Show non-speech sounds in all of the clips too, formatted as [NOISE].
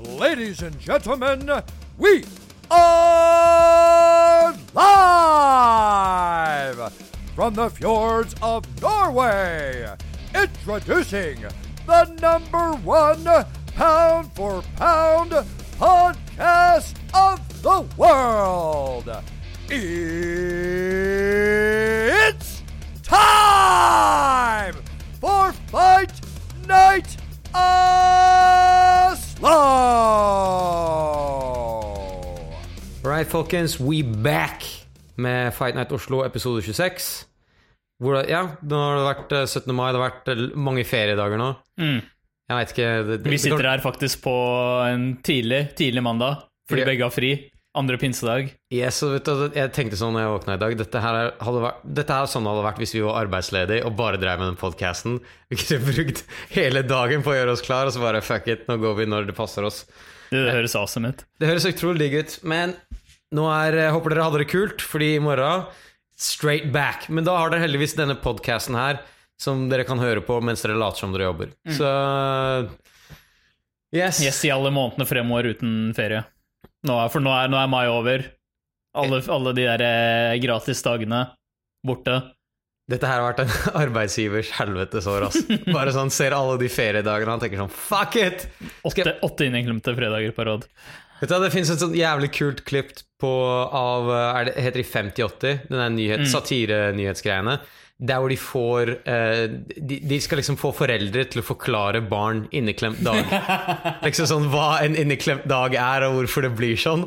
ladies and gentlemen, we are live from the fjords of Norway. Introducing the number one pound for pound podcast of the world. It's time for Fight Night Oslo! Right, folkens, we back med Fight Night Oslo episode 26. Hvor ja, nå har det vært eh, 17. mai, det har vært eh, mange feriedager nå. Mm. Jeg veit ikke det, det, Vi sitter her faktisk på en tidlig, tidlig mandag, fordi yeah. begge har fri. Andre pinsedag. Yes, så vet du, jeg tenkte sånn når jeg våkna i dag Dette her, er- hadde vært, dette her er sånn det hadde vært hvis vi var arbeidsledige og bare drev med den podcasten. Vi kunne [LAUGHS] brukt hele dagen på å gjøre oss klar, og så bare fuck it, nå går vi når det passer oss. Det, det høres awesome ut. Det høres utrolig digg ut, men nå er, jeg håper dere hadde det kult, fordi i morgen straight back. Men da har dere heldigvis denne podcasten her, som dere kan høre på mens dere later som dere jobber. Så yes. Yes, i alle månedene fremover uten ferie. Nå er, for nå er, nå er mai over. Alle, alle de der eh, gratisdagene borte. Dette her har vært en [LAUGHS] arbeidsgivers helvetesår, ass. [LAUGHS] Bare sånn, ser alle de feriedagene og han tenker sånn fuck it! Åtte, åtte innglemte fredager på råd. Vet du, Det fins et sånt jævlig kult klipp på, av er det, Heter de 5080? Den der nyhet, satire-nyhetsgreiene. Der hvor de får eh, de, de skal liksom få foreldre til å forklare barn inneklemt dag. [LAUGHS] liksom sånn Hva en inneklemt dag er, og hvorfor det blir sånn.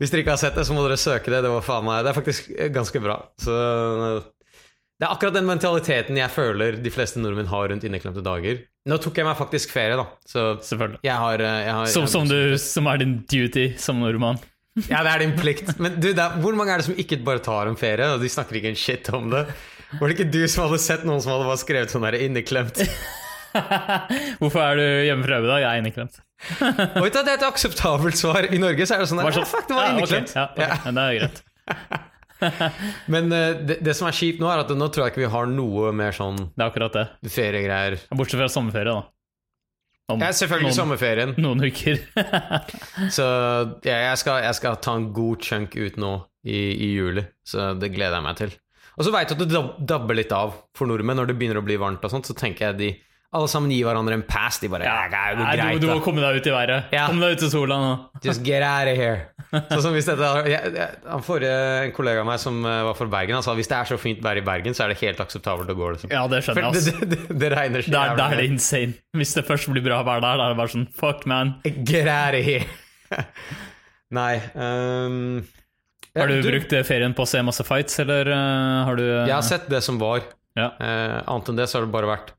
Hvis dere ikke har sett det, så må dere søke det. Det var faen meg Det er faktisk ganske bra. Så det er akkurat den mentaliteten jeg føler de fleste nordmenn har rundt inneklemte dager. Nå tok jeg meg faktisk ferie, da. Så Selvfølgelig. jeg har, eh, jeg har Som, jeg- som, du, som er din duty som nordmann. ja, det er din plikt. Men du, det er, hvor mange er det som ikke bare tar en ferie, og de snakker ikke en shit om det? Var det ikke du som hadde sett noen som hadde bare skrevet sånn der inneklemt? [LAUGHS] Hvorfor er du hjemme fra jobb da? Jeg er inneklemt. Og vet du, Det er et akseptabelt svar. I Norge så er det sånn der, så... ja, fuck, det var Ja, okay. inneklemt. Ja, okay. Ja. men det er greit. [LAUGHS] [LAUGHS] Men eh, det, det som er kjipt nå, er at nå tror jeg ikke vi har noe mer sånn Det er akkurat det. feriegreier. Bortsett fra sommerferie, da. Om Ja, selvfølgelig noen, sommerferien. noen uker. Så ja, jeg, skal, jeg skal ta en god chunk ut nå i, i juli. Så det gleder jeg meg til. Og så veit du at det dabber litt av for nordmenn når det begynner å bli varmt. og sånt, Så tenker jeg de alle sammen gir hverandre en pass. De bare ja, det jo Nei, du, greit, du må komme deg ut i været. Ja. Kom deg ut i sola nå. [LAUGHS] Just get out of here. [LAUGHS] Sånn som hvis dette, jeg, jeg, han forrige en kollega av meg som eh, var fra Bergen, han sa hvis det er så fint vær i Bergen, så er det helt akseptabelt å gå. Liksom. Ja, det skjønner jeg. Altså. det, det, det regner så Da er, er det insane. Hvis det først blir bra vær der, da er det bare sånn fuck, man. Get out of here. [LAUGHS] Nei ja, Har du, du- brukt ferien på å se masse fights, eller eh, har du eh, Jeg har sett det som var. Ja. Eh, annet enn det så har det bare vært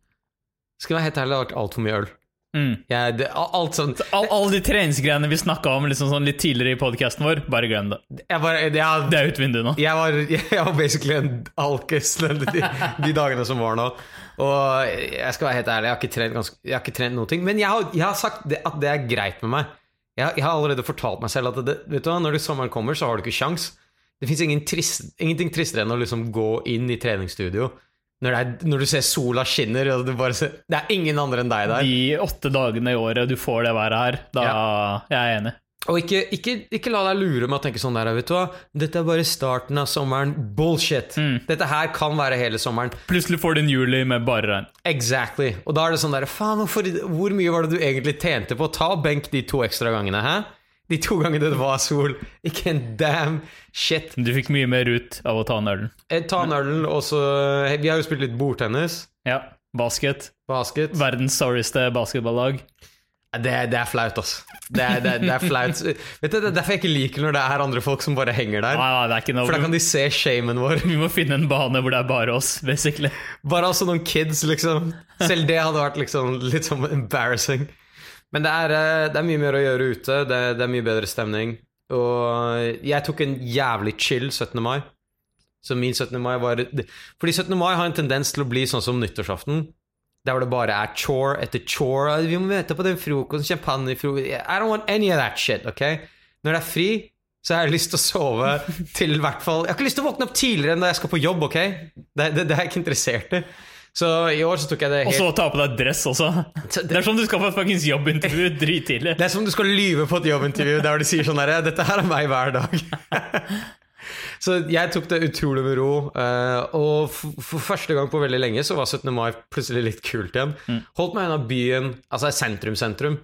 Skal være helt ærlig, det har vært altfor mye øl. Mm. Jeg, det, alt sånn All, Alle de treningsgreiene vi snakka om liksom sånn litt tidligere i podkasten vår, bare glem det. Bare jeg, Det er ut vinduet nå. jeg var, [LAUGHS] jeg var basically en alkis de, de dagene som var nå. Og jeg skal være helt ærlig, jeg har ikke trent, ganske, har ikke trent noen ting. Men jeg har, har sagt det, at det er greit med meg. Jeg, jeg har allerede fortalt meg selv at det, vet du hva, når det sommeren kommer, så har du ikke sjans. Det fins ingen trist, ingenting tristere enn å liksom gå inn i treningsstudio når, er, når du ser sola skinner, og du bare ser Det er ingen andre enn deg der. De åtte dagene i året du får det været her, da Jeg er enig. Og ikke, ikke, ikke la deg lure med å tenke sånn der, vet du hva, dette er bare starten av sommeren. Bullshit! Dette her kan være hele sommeren. Plutselig får du en juli med bare regn. Exactly. Og da er det sånn der, faen, hvor mye var det du egentlig tjente på ta benk de to ekstra gangene, hæ? De to gangene det var sol. Ikke en damn shit. Du fikk mye mer ut av å ta den ølen. Eh, Ta en øl, og så Vi har jo spilt litt bordtennis. Ja. Basket. Basket. Verdens sorryste basketballag. Det, det er flaut, ass. Det det, det er flaut. Vet du, Det er derfor jeg ikke liker når det er andre folk som bare henger der. Nei, nei, For da kan de se shamen vår. Vi må finne en bane hvor det er bare oss, basically. Bare altså noen kids, liksom. Selv det hadde vært liksom litt sånn embarrassing. Men det er, eh, det er mye mer å gjøre ute. Det, det er mye bedre stemning. Og jeg tok en jævlig chill 17. mai. Så min 17. mai var Fordi 17. mai har en tendens til å bli sånn som nyttårsaften. Der hvor det bare er chore etter chore. Vi må møte på den frokosten, champagne frokost I don't want any of that shit, ok? Når det er fri, så har jeg lyst til å sove [LAUGHS] til hvert fall Jeg har ikke lyst til å våkne opp tidligere enn da jeg skal på jobb, ok? Det, det, det er jeg ikke interessert i. Så i år så tok jeg det helt Og så ta på deg dress også. Det er som du skal på et fuckings jobbintervju [LAUGHS] drittidlig. Det er som du skal lyve på et jobbintervju der de sier sånn herre Dette her er meg hver dag. [LAUGHS] så jeg tok det utrolig med ro. eh, og for, første gang på veldig lenge så var 17. mai plutselig litt kult igjen. Holdt meg unna byen, altså sentrum-sentrum.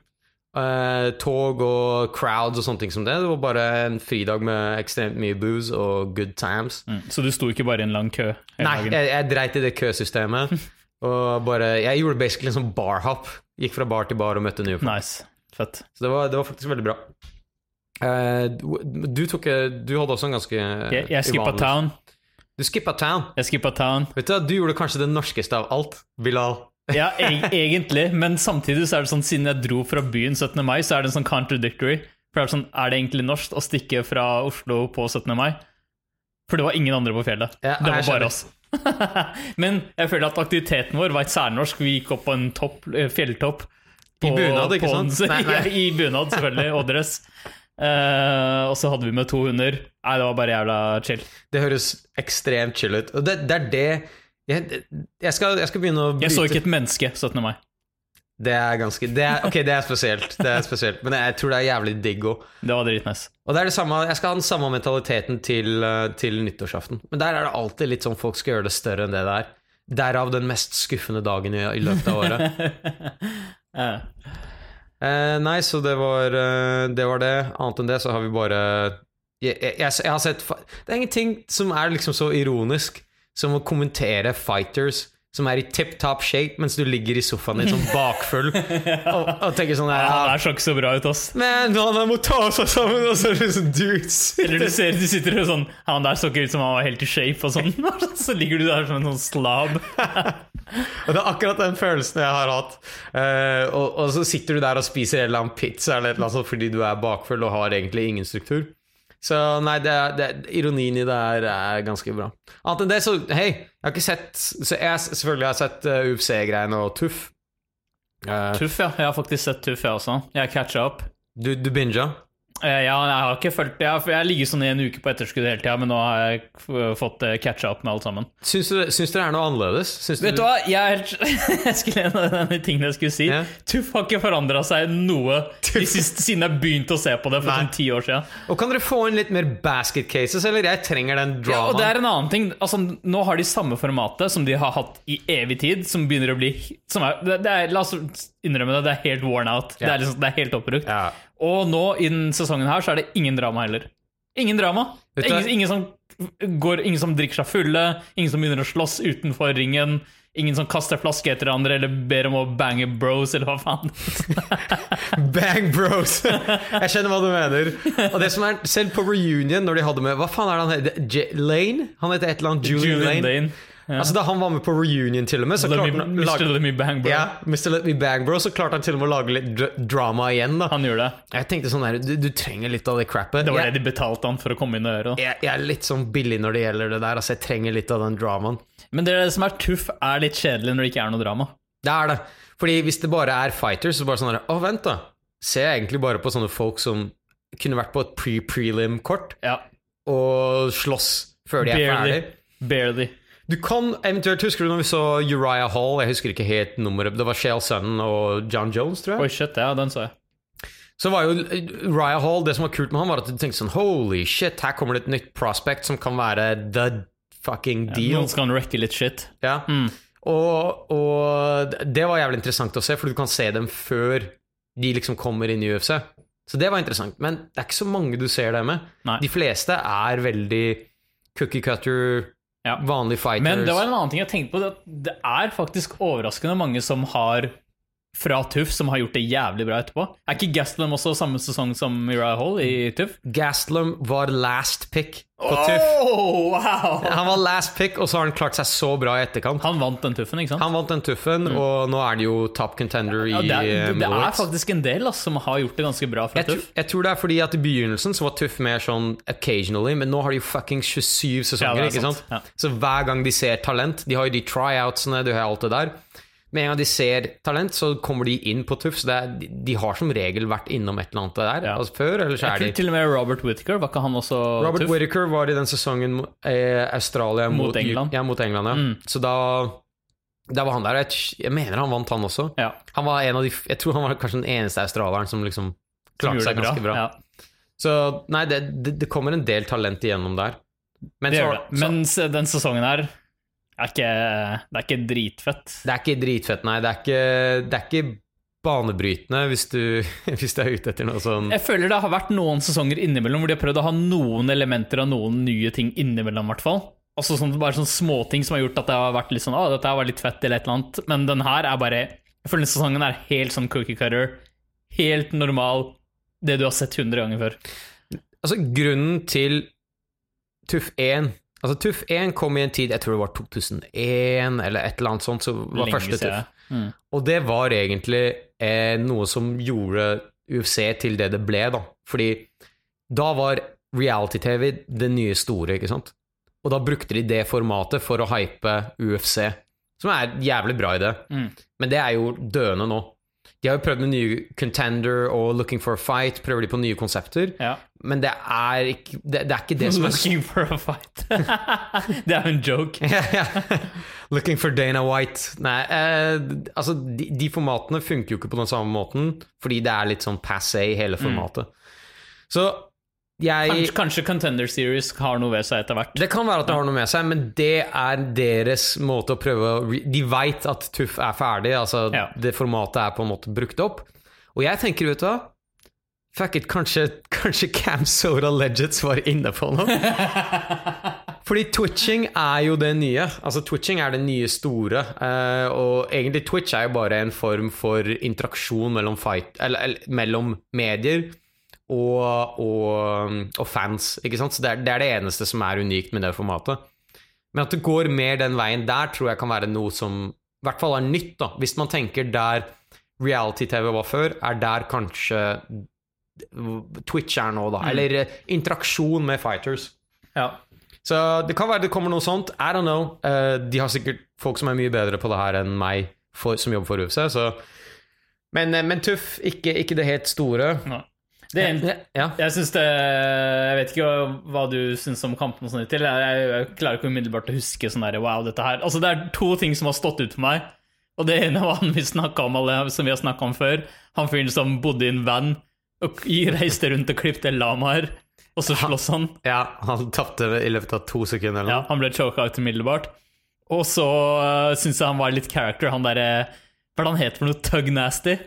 Eh, tog og crowds og sånne ting som det. Det var bare en fridag med ekstremt mye booze og good times. Mm. Så du sto ikke bare i en lang kø Nei, jeg, jeg dreit i det køsystemet. [LAUGHS] og bare Jeg gjorde basically en sånn barhop. Gikk fra bar til bar og møtte nye folk. Nice. Fett. Så det var, det var faktisk veldig bra. Eh, du, tok Du hadde også en ganske Jeg, jeg skippa town. Du skippa town. Jeg skippa town. Vet Du du gjorde kanskje det norskeste av alt. Bilal. Ja, e [LAUGHS] egentlig, men samtidig så er det sånn siden jeg dro fra byen 17. mai, så er det en sånn contradictory. For det er sånn, er det egentlig norsk å stikke fra Oslo på 17. mai? For det var ingen andre på fjellet. Ja, det var bare oss. [LAUGHS] men jeg føler at aktiviteten vår var et særnorsk. Vi gikk opp på en topp, fjelltopp. fjelltopp. I bunad, ikke sant? [LAUGHS] Nei, nei. I bunad, selvfølgelig, og dress. Eh, og så hadde vi med to hunder. Nei, det var bare jævla chill. Det høres ekstremt chill ut. Og det, det er det jeg, jeg, skal, jeg skal begynne å Jeg så ikke et menneske 17. mai. Det er ganske det er, Ok, det er spesielt. Det er spesielt Men jeg tror det er jævlig digg òg. Det var dritnice. Og det er det samme, jeg skal ha den samme mentaliteten til, eh, til nyttårsaften. Men der er det alltid litt sånn folk skal gjøre det større enn det det er. Derav den mest skuffende dagen i, i løpet av året. [LAUGHS] Eh, Eh, nei, så det var, eh, det var det. Annet enn det så har vi bare jeg, jeg, jeg, har sett Det er ingenting som er liksom så ironisk som å kommentere fighters som er i tip top shape mens du ligger i sofaen din sånn [LAUGHS] bakfull og, og tenker sånn han her er så ikke så bra ut, ass. Men han må ta seg sammen! Og så er det sånn dudes Eller du ser du sitter og sånn Han der så ikke ut som han var helt i shape og sånn. [LAUGHS] [LAUGHS] Så ligger du der som en sånn slab. Og det er akkurat den følelsen jeg har hatt. Eh, og, og så sitter du der og spiser en eller annen pizza eller eller annet fordi du er bakfull og har egentlig ingen struktur. Så nei, det er, det, ironien i det er, er ganske bra. Annet enn det, så hei, jeg har ikke sett så jeg, Selvfølgelig har jeg sett uh, UFC-greiene og Tuff. Uh, Tuff, ja. Jeg har faktisk sett Tuff, jeg også. Jeg catcha opp. du, du binga? Eh, Ja, jeg har ikke fulgt Jeg, har- jeg ligger sånn i en uke på etterskudd hele tida, men nå har jeg fått eh, catcha opp med alt sammen. Syns du, syns du det er noe annerledes? Syns Vet du hva, jeg, er helt- [LAUGHS] jeg skulle en av de tingene jeg skulle si. Ja. Tuff har ikke forandra seg noe siste, siden jeg begynte å se på det for Nei. sånn ti år siden. Og kan dere få inn litt mer basket cases, eller? Jeg trenger den Ja, og det er en annen ting altså, Nå har de samme formatet som de har hatt i evig tid, som begynner å bli som er, det, det er, La oss innrømme det, det er helt worn out. Det, er liksom, det er helt oppbrukt. Ja. Og nå i den sesongen her så er det ingen drama heller. Ingen drama. Ingen, ingen, som går, ingen som drikker seg fulle, ingen som begynner å slåss utenfor ringen. Ingen som kaster flaske etter hverandre eller ber om å bange bros, eller hva faen. [LAUGHS] Bang bros! Jeg skjønner hva du mener. Og det som er, Selv på reunion, når de hadde med Hva faen er det han heter? J Lane? Han heter et eller annet Julian, Julian Lane. Dane. Ja. Altså Da han var med på reunion, til og med, så klarte han Mr. Let me bang, bro. ja, Mr. Let Me Bang Bro, så klarte han til og med å lage litt dr drama igjen. da Han gjorde det. Jeg tenkte sånn der, du, du trenger litt av det crappet. Det var jeg, det de betalte han for å komme inn og gjøre. jeg, jeg er litt sånn billig når det gjelder det der. Altså Jeg trenger litt av den dramaen. Men det, som er tuff, er litt kjedelig når det ikke er noe drama. Det er det. Fordi hvis det bare er fighters, så bare sånn der, Å, vent, da. Ser jeg egentlig bare på sånne folk som kunne vært på et pre-prelim-kort Ja, og slåss før de er barely. ferdig. Barely. Du kan eventuelt Husker du når vi så Uriah Hall? Jeg husker ikke helt nummeret. Det var Shale Sutton og John Jones, tror jeg. Oi, shit, ja, den så jeg. Så var jo Uriah Hall Det som var kult med han, var at du tenkte sånn Holy shit, her kommer det et nytt prospect som kan være the fucking deal. Noen skal rekke litt shit. Ja. Mm. Og, og det var jævlig interessant å se, for du kan se dem før de liksom kommer inn i UFC. Så det var interessant. Men det er ikke så mange du ser det med. Nei. De fleste er veldig cookie cutter, Ja. vanlige fighters. Men det var en annen ting jeg tenkte på. Det er faktisk overraskende mange som har fra Tuff som har gjort det jævlig bra etterpå. Er ikke Gastelum også samme sesong som Uriah Hall i Tuff? Gastelum var last pick på Tuff. Oh, wow! Han var last pick, og så har han klart seg så bra i etterkant. Han vant den Tuffen, ikke sant? Han vant den tuffen, og nå er han jo top contender i ja, det, er, eh, det er faktisk en del altså, som har gjort det ganske bra fra Tuff. jeg tror det er fordi at i begynnelsen så var Tuff mer sånn occasionally, men nå har de jo fucking 27 sesonger, det er ikke sant. sant? Ja. Så hver gang de ser talent De har jo de tryoutsene, de har alt det der. Med en gang de ser talent, så kommer de inn på Tuff. Så er, de, de har som regel vært innom et eller annet der Ja. altså før, eller så er de til og med Robert Whittaker, var ikke han også Robert Tuff? Whittaker var i den sesongen eh, Australia Mot England. Ja, mot England, ja. Mm. Så da Da var han der, og jeg, jeg mener han vant, han også. Ja, Han var en av de, jeg tror han var kanskje den eneste australieren som liksom klarte seg ganske bra. Ja, Så nei, det, det, det kommer en del talent igjennom der. Men, det så, det. Mens den sesongen her er ikke, det er ikke dritfett. Det er ikke dritfett, nei. Det er ikke, det er ikke banebrytende hvis du, [LAUGHS] hvis du er ute etter noe sånn Jeg føler det har vært noen sesonger innimellom hvor de har prøvd å ha noen elementer av noen nye ting innimellom, i hvert fall. Altså sånn, bare sånne småting som har gjort at det har vært litt sånn Å, dette var litt fett, eller et eller annet. Men den her er bare Jeg føler denne sesongen er helt sånn cookie cutter. Helt normal. Det du har sett 100 ganger før. Altså, grunnen til Tuff 1 Altså, Tuff 1 kom i en tid, jeg tror det var 2001 eller et eller annet sånt, så var Lenge første. Tuff. Mm. Og det var egentlig eh, noe som gjorde UFC til det det ble, da. Fordi da var reality-TV det nye store, ikke sant? Og da brukte de det formatet for å hype UFC, som er en jævlig bra idé. Mm. Men det er jo døende nå. De har jo prøvd med nye Contender og Looking for a Fight, prøver de på nye konsepter, Ja. men det er ikke det, det er ikke det som er [LAUGHS] Looking for a fight. [LAUGHS] det er jo en joke. ja, ja. Looking for Dana White. Nei, eh, altså de, de formatene funker jo ikke på den samme måten, fordi det er litt sånn passé, hele formatet. Så jeg Kanskje, kanskje Contender Series har noe ved seg etter hvert. Det kan være at det har noe med seg, men det er deres måte å prøve å De veit at Tuff er ferdig, altså Ja. det formatet er på en måte brukt opp. Og jeg tenker, vet du hva Fuck it, kanskje, kanskje Cam Soda Legends var inne på noe? [LAUGHS] Fordi twitching er jo det nye. Altså Twitching er det nye store. Uh, og egentlig Twitch er jo bare en form for interaksjon mellom, fight, eller, eller, mellom medier og, og, og fans. Ikke sant? Så det er, det er det eneste som er unikt med det formatet. Men at det går mer den veien der, tror jeg kan være noe som i hvert fall er nytt. da Hvis man tenker der reality-TV var før, er der kanskje Twitch er nå, da. Eller eh, interaksjon med fighters. Ja. Så det kan være det kommer noe sånt. I don't know. Uh, de har sikkert folk som er mye bedre på det her enn meg, for, som jobber for UFC. Så. Men, eh, men tøff, ikke, ikke det helt store. Nå. Det en, Ja. Jeg synes det Jeg vet ikke hva, du syns om kampen sånn til. Jeg, jeg, klarer ikke umiddelbart å huske sånn der Wow, dette her Altså, det er to ting som har stått ut for meg. Og det ene var han vi snakka om, alle som vi har snakka om før. Han fyren som bodde i en van og reiste rundt og klipte lamaer, og så sloss han. ja, han tapte i løpet av to sekunder eller Ja, han ble choka ut umiddelbart. Og så uh, syns jeg han var litt character, han derre Hva er det han heter for noe? Tug Nasty?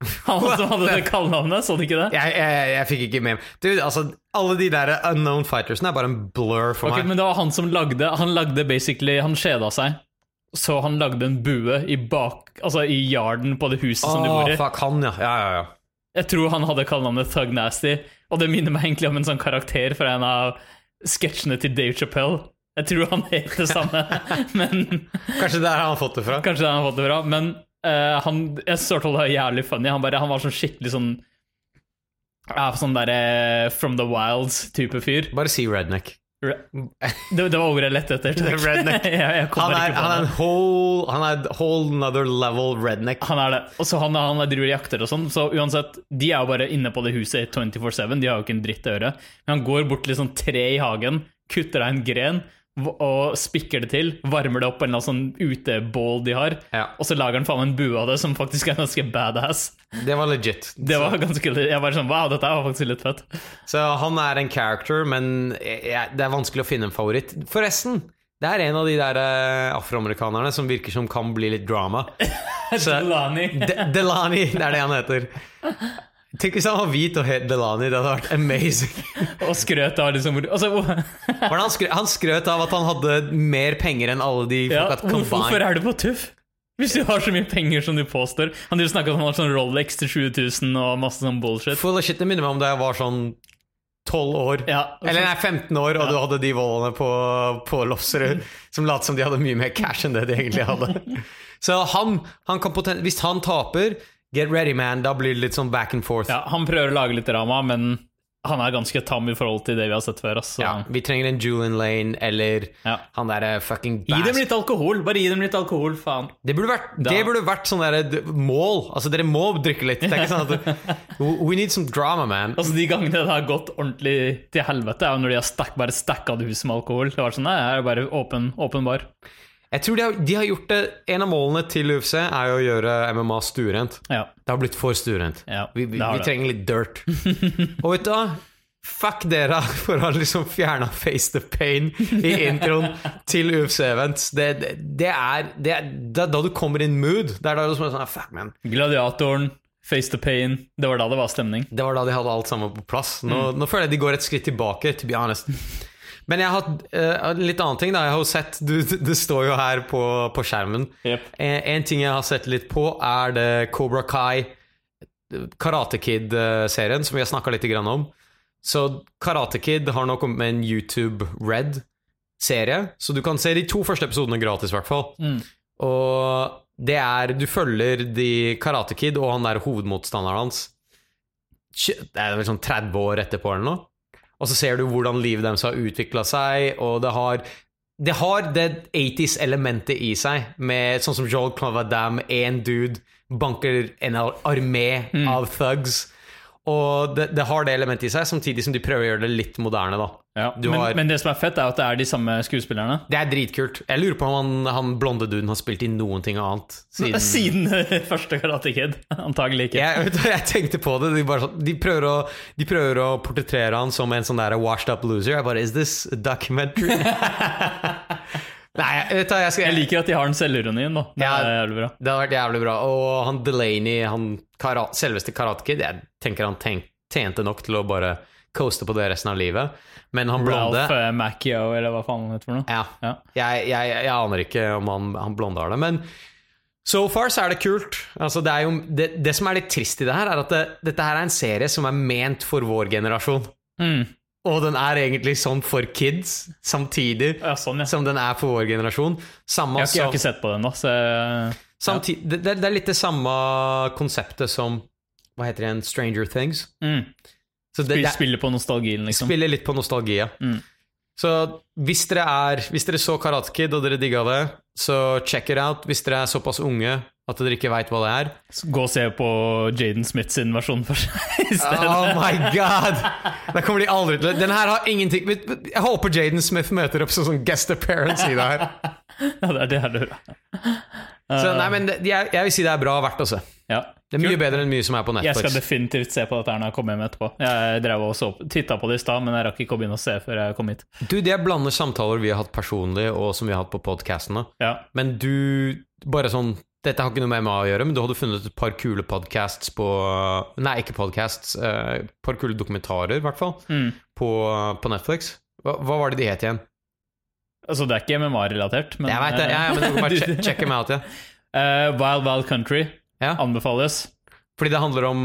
[LAUGHS] Han som hadde det kallenavnet, så du ikke det? Jeg, jeg, jeg fikk ikke med meg Dude, altså, alle de der unknown fightersene er bare en blur for Ok, meg. men det var han som lagde Han lagde basically Han skjeda seg. Så han lagde en bue i bak Altså i yarden på det huset som du bor i. fuck han, ja. Ja, ja, ja. Jeg tror han hadde kallenavnet Thug Nasty, og det minner meg egentlig om en sånn karakter fra en av sketsjene til Dave Chappelle. Jeg tror han het det samme, [LAUGHS] men Kanskje der har han fått det fra. Kanskje der har han fått det fra, men eh, han, jeg så det var jævlig funny. Han, bare, han var sånn skikkelig sånn ja, Sånn derre From the Wilds-type fyr. Bare si redneck. Re- Det, det var ordet jeg lette etter. [LAUGHS] Redneck. [LAUGHS] jeg, jeg Han er, han er en whole Han er whole another level redneck. Han er det. Og så han, han driver jakter og sånn, så uansett, de er jo bare inne på det huset 24-7, de har jo ikke en dritt å gjøre. Men han går bort til liksom tre i hagen, kutter av en gren og spikker det til, varmer det opp på en eller annen sånn utebål de har, Ja. og så lager han faen en bue av det som faktisk er ganske badass. Det var legit. Det var ganske Jeg bare sånn, wow, dette var faktisk litt fett. Så han er en character, men jeg, det er vanskelig å finne en favoritt. Forresten, det er en av de der eh, afroamerikanerne som virker som kan bli litt drama. [LAUGHS] Delani. De Delani, det er det han heter. Tenk hvis han var hvit og het Delani, det hadde vært amazing. [LAUGHS] Og skrøt av liksom altså, han, skrøt, han skrøt av at han hadde mer penger enn alle de ja, Hvorfor er du på tuff? Hvis du har så mye penger som du påstår. Han snakka om han har sånn Rolex til 7000 og masse sånn bullshit. Full of shit, Det minner meg om da jeg var sånn 12 år. Ja, Eller nei, 15 år, og du hadde de vollene på, på Lofserud som lot som de hadde mye mer cash enn det de egentlig hadde. [LAUGHS] Så han, han kan potent, Hvis han taper, get ready, man. Da blir det litt sånn back and forth. Ja, han prøver å lage litt drama, men han er ganske tam i forhold til det vi har sett før. Altså. Ja, vi trenger en Julian Lane eller Ja. han derre fucking Gi dem litt alkohol! Bare gi dem litt alkohol, faen. Det burde vært, Da- det burde vært sånn derre mål. Altså, dere må drikke litt. Det er ikke sånn at [LAUGHS] We need some drama, man. Altså De gangene det har gått ordentlig til helvete, er jo når de har stack, bare stacka det huset med alkohol. Det var sånn, nei, jeg er jo bare åpen, åpen bar. Jeg tror de har, de har gjort det En av målene til UFC er jo å gjøre MMA stuerent. Ja. Det har blitt for stuerent. Ja, vi vi, vi trenger litt dirt. [LAUGHS] Og vet du hva? Fuck dere for å ha liksom fjerna Face the Pain i introen til UFC-events. Det, det, det, det er da du kommer in mood. Det er da du er sånn Fuck, man. Gladiatoren, Face the Pain. Det var da det var stemning. Det var da de hadde alt sammen på plass. Nå, nå føler jeg de går et skritt tilbake, to be honest. Men jeg har eh, en litt annen ting. da Jeg har jo sett du, Det står jo her på, på skjermen. Yep. En, en ting jeg har sett litt på, er det Cobra Kai, Karate Kid-serien, som vi har snakka litt grann om. Så Karate Kid har nå kommet med en YouTube Red-serie, så du kan se de to første episodene gratis, i hvert fall. Mm. Og det er Du følger de Karate Kid og han der hovedmotstanderen hans. Det er vel sånn 30 år etterpå eller noe. Og så ser du hvordan livet deres har utvikla seg, og det har det har det 80s-elementet i seg, med sånn som Joel Van én dude banker en armé armé av thugs. Og det, det har det elementet i seg, samtidig som de prøver å gjøre det litt moderne. da Ja. Men, har- men det som er fett, er at det er de samme skuespillerne. Det er dritkult. Jeg lurer på om han, han blonde duden har spilt i noen ting annet siden [LAUGHS] Siden første Karate Kid. Antagelig ikke. jeg, jeg tenkte på det. De, bare, sånn- de, prøver å, de prøver å portrettere han som en sånn der washed up loser. Jeg bare Is this a documentary? [LAUGHS] Nei, du, jeg skal Jeg liker at de har den selvironien, da. Det Ja. er jævlig bra. Det hadde vært jævlig bra. Og han Delaney, han kara, selveste Karate Kid, jeg tenker han tenk, tjente nok til å bare coaste på det resten av livet. Men han blonde Ralph eh, Macchio, eller hva faen han heter for noe. Ja. Ja. Jeg, jeg, jeg aner ikke om han, han blonde har det, men so far så er det kult. Altså, det, er jo, det, det som er litt trist i det her, er at det, dette her er en serie som er ment for vår generasjon. Mm. Og den er egentlig sånn for kids, samtidig Ja, sånn, ja. som den er for vår generasjon. Samme Jeg har, ikke, sett på den nå, så samtid- det, det er litt det samme konseptet som Hva heter det igjen? Stranger Things. mm. Så det, det, spiller på nostalgien, liksom. spiller litt på nostalgi. ja. Mm. Så hvis dere, er, hvis dere så Karate Kid og dere digga det, så check it out. Hvis dere er såpass unge at dere ikke veit hva det er. Gå og se på Jaden Smith sin versjon seg [LAUGHS] i stedet. Oh my god! Der kommer de aldri til Den her har ingenting Jeg håper Jaden Smith møter opp som sånn guest appearance i det her. Ja, det er det bra. Så nei, men det, jeg, jeg vil si det er bra verdt å se. Ja. Det er mye Kul. bedre enn mye som er på Jeg skal definitivt se på dette her når jeg kommer hjem etterpå. Jeg drev og titta på det i stad, men jeg rakk ikke å begynne å se før jeg kom hit. Du, Det blander samtaler vi har hatt personlig, og som vi har hatt på podkastene. Ja. Men du Bare sånn Dette har ikke noe med meg å gjøre, men du hadde funnet et par kule podcasts på Nei, ikke podcasts. Et par kule dokumentarer, i hvert fall, Mm. på, på Netflix. Hva, hva var det de het igjen? Altså, det er ikke MMA-relatert, men jeg veit det, ja, ja, men du kan bare sjekke meg ut, ja. Uh, Wild Wild Country Ja. anbefales. Fordi det handler om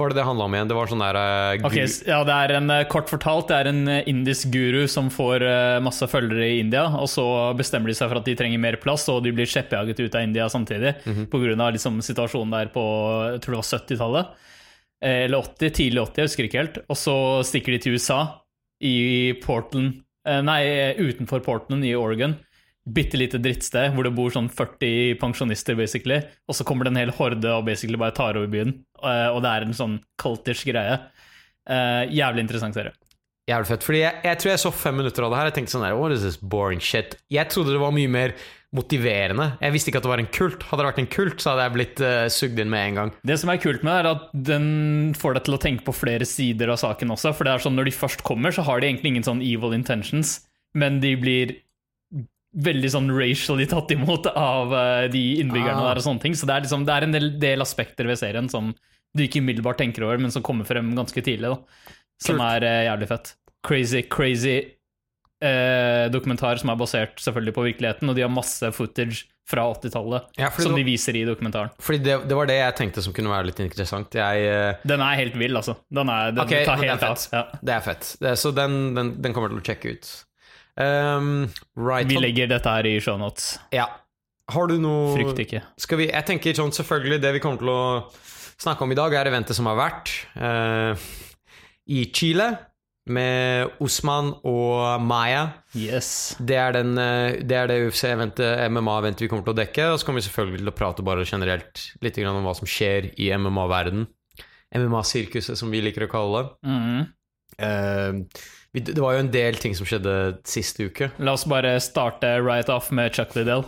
var det det handla om igjen? Det var sånn der uh, Ok, gu- s- ja, det er en, eh, Kort fortalt, det er en eh, indisk guru som får uh, masse følgere i India, og så bestemmer de seg for at de trenger mer plass, og de blir kjeppjaget ut av India samtidig, mm på grunn av liksom, situasjonen der på jeg tror det var 70-tallet. Eh, Eller 80, tidlig 80, jeg husker ikke helt. Og så stikker de til USA, i Portland Nei, utenfor Portland, i Oregon. Bitte lite drittsted hvor det bor sånn 40 pensjonister, basically. Og så kommer det en hel horde og basically bare tar over byen. Eh, Og det er en sånn cultish greie. Uh, jævlig interessant serie. Jævlig fett. Fordi jeg, jeg tror jeg så fem minutter av det her. Jeg tenkte sånn der, What is this boring shit? Jeg trodde det var mye mer motiverende. Jeg visste ikke at det var en kult. Hadde det vært en kult, så hadde jeg blitt uh, sugd inn med en gang. Det som er kult med det, er at den får deg til å tenke på flere sider av saken også. For det er sånn når de først kommer, så har de egentlig ingen sånn evil intentions, men de blir veldig sånn racially tatt imot av uh, de innbyggerne Ah. der og sånne ting. Så det er, liksom, det er en del, del aspekter ved serien som du ikke umiddelbart tenker over, men som kommer frem ganske tidlig, da. Som Kult. er uh, jævlig fett. Crazy, crazy uh, dokumentar som er basert selvfølgelig på virkeligheten, og de har masse footage fra 80-tallet Ja, som de viser i dokumentaren. fordi det, det var det jeg tenkte som kunne være litt interessant. Jeg, Den er helt vill, altså. Den, er, den Ok, tar helt av. Ja. det er fett. Det, så den, den, den kommer til å sjekke ut. Um, right Vi legger dette her i shownotes. Ja. Har du noe Frykt ikke. Skal vi, jeg tenker sånn selvfølgelig Det vi kommer til å snakke om i dag, er eventet som har vært uh, i Chile. Med Osman og Maya. Yes. Det er, den, eh, det det UFC-eventet, MMA-eventet vi kommer til å dekke. Og så kommer vi selvfølgelig til å prate bare generelt litt om hva som skjer i MMA-verden. MMA-sirkuset, som vi liker å kalle det. Mhm. Eh, vi- det var jo en del ting som skjedde sist uke. La oss bare starte right off med Chuck Liddell.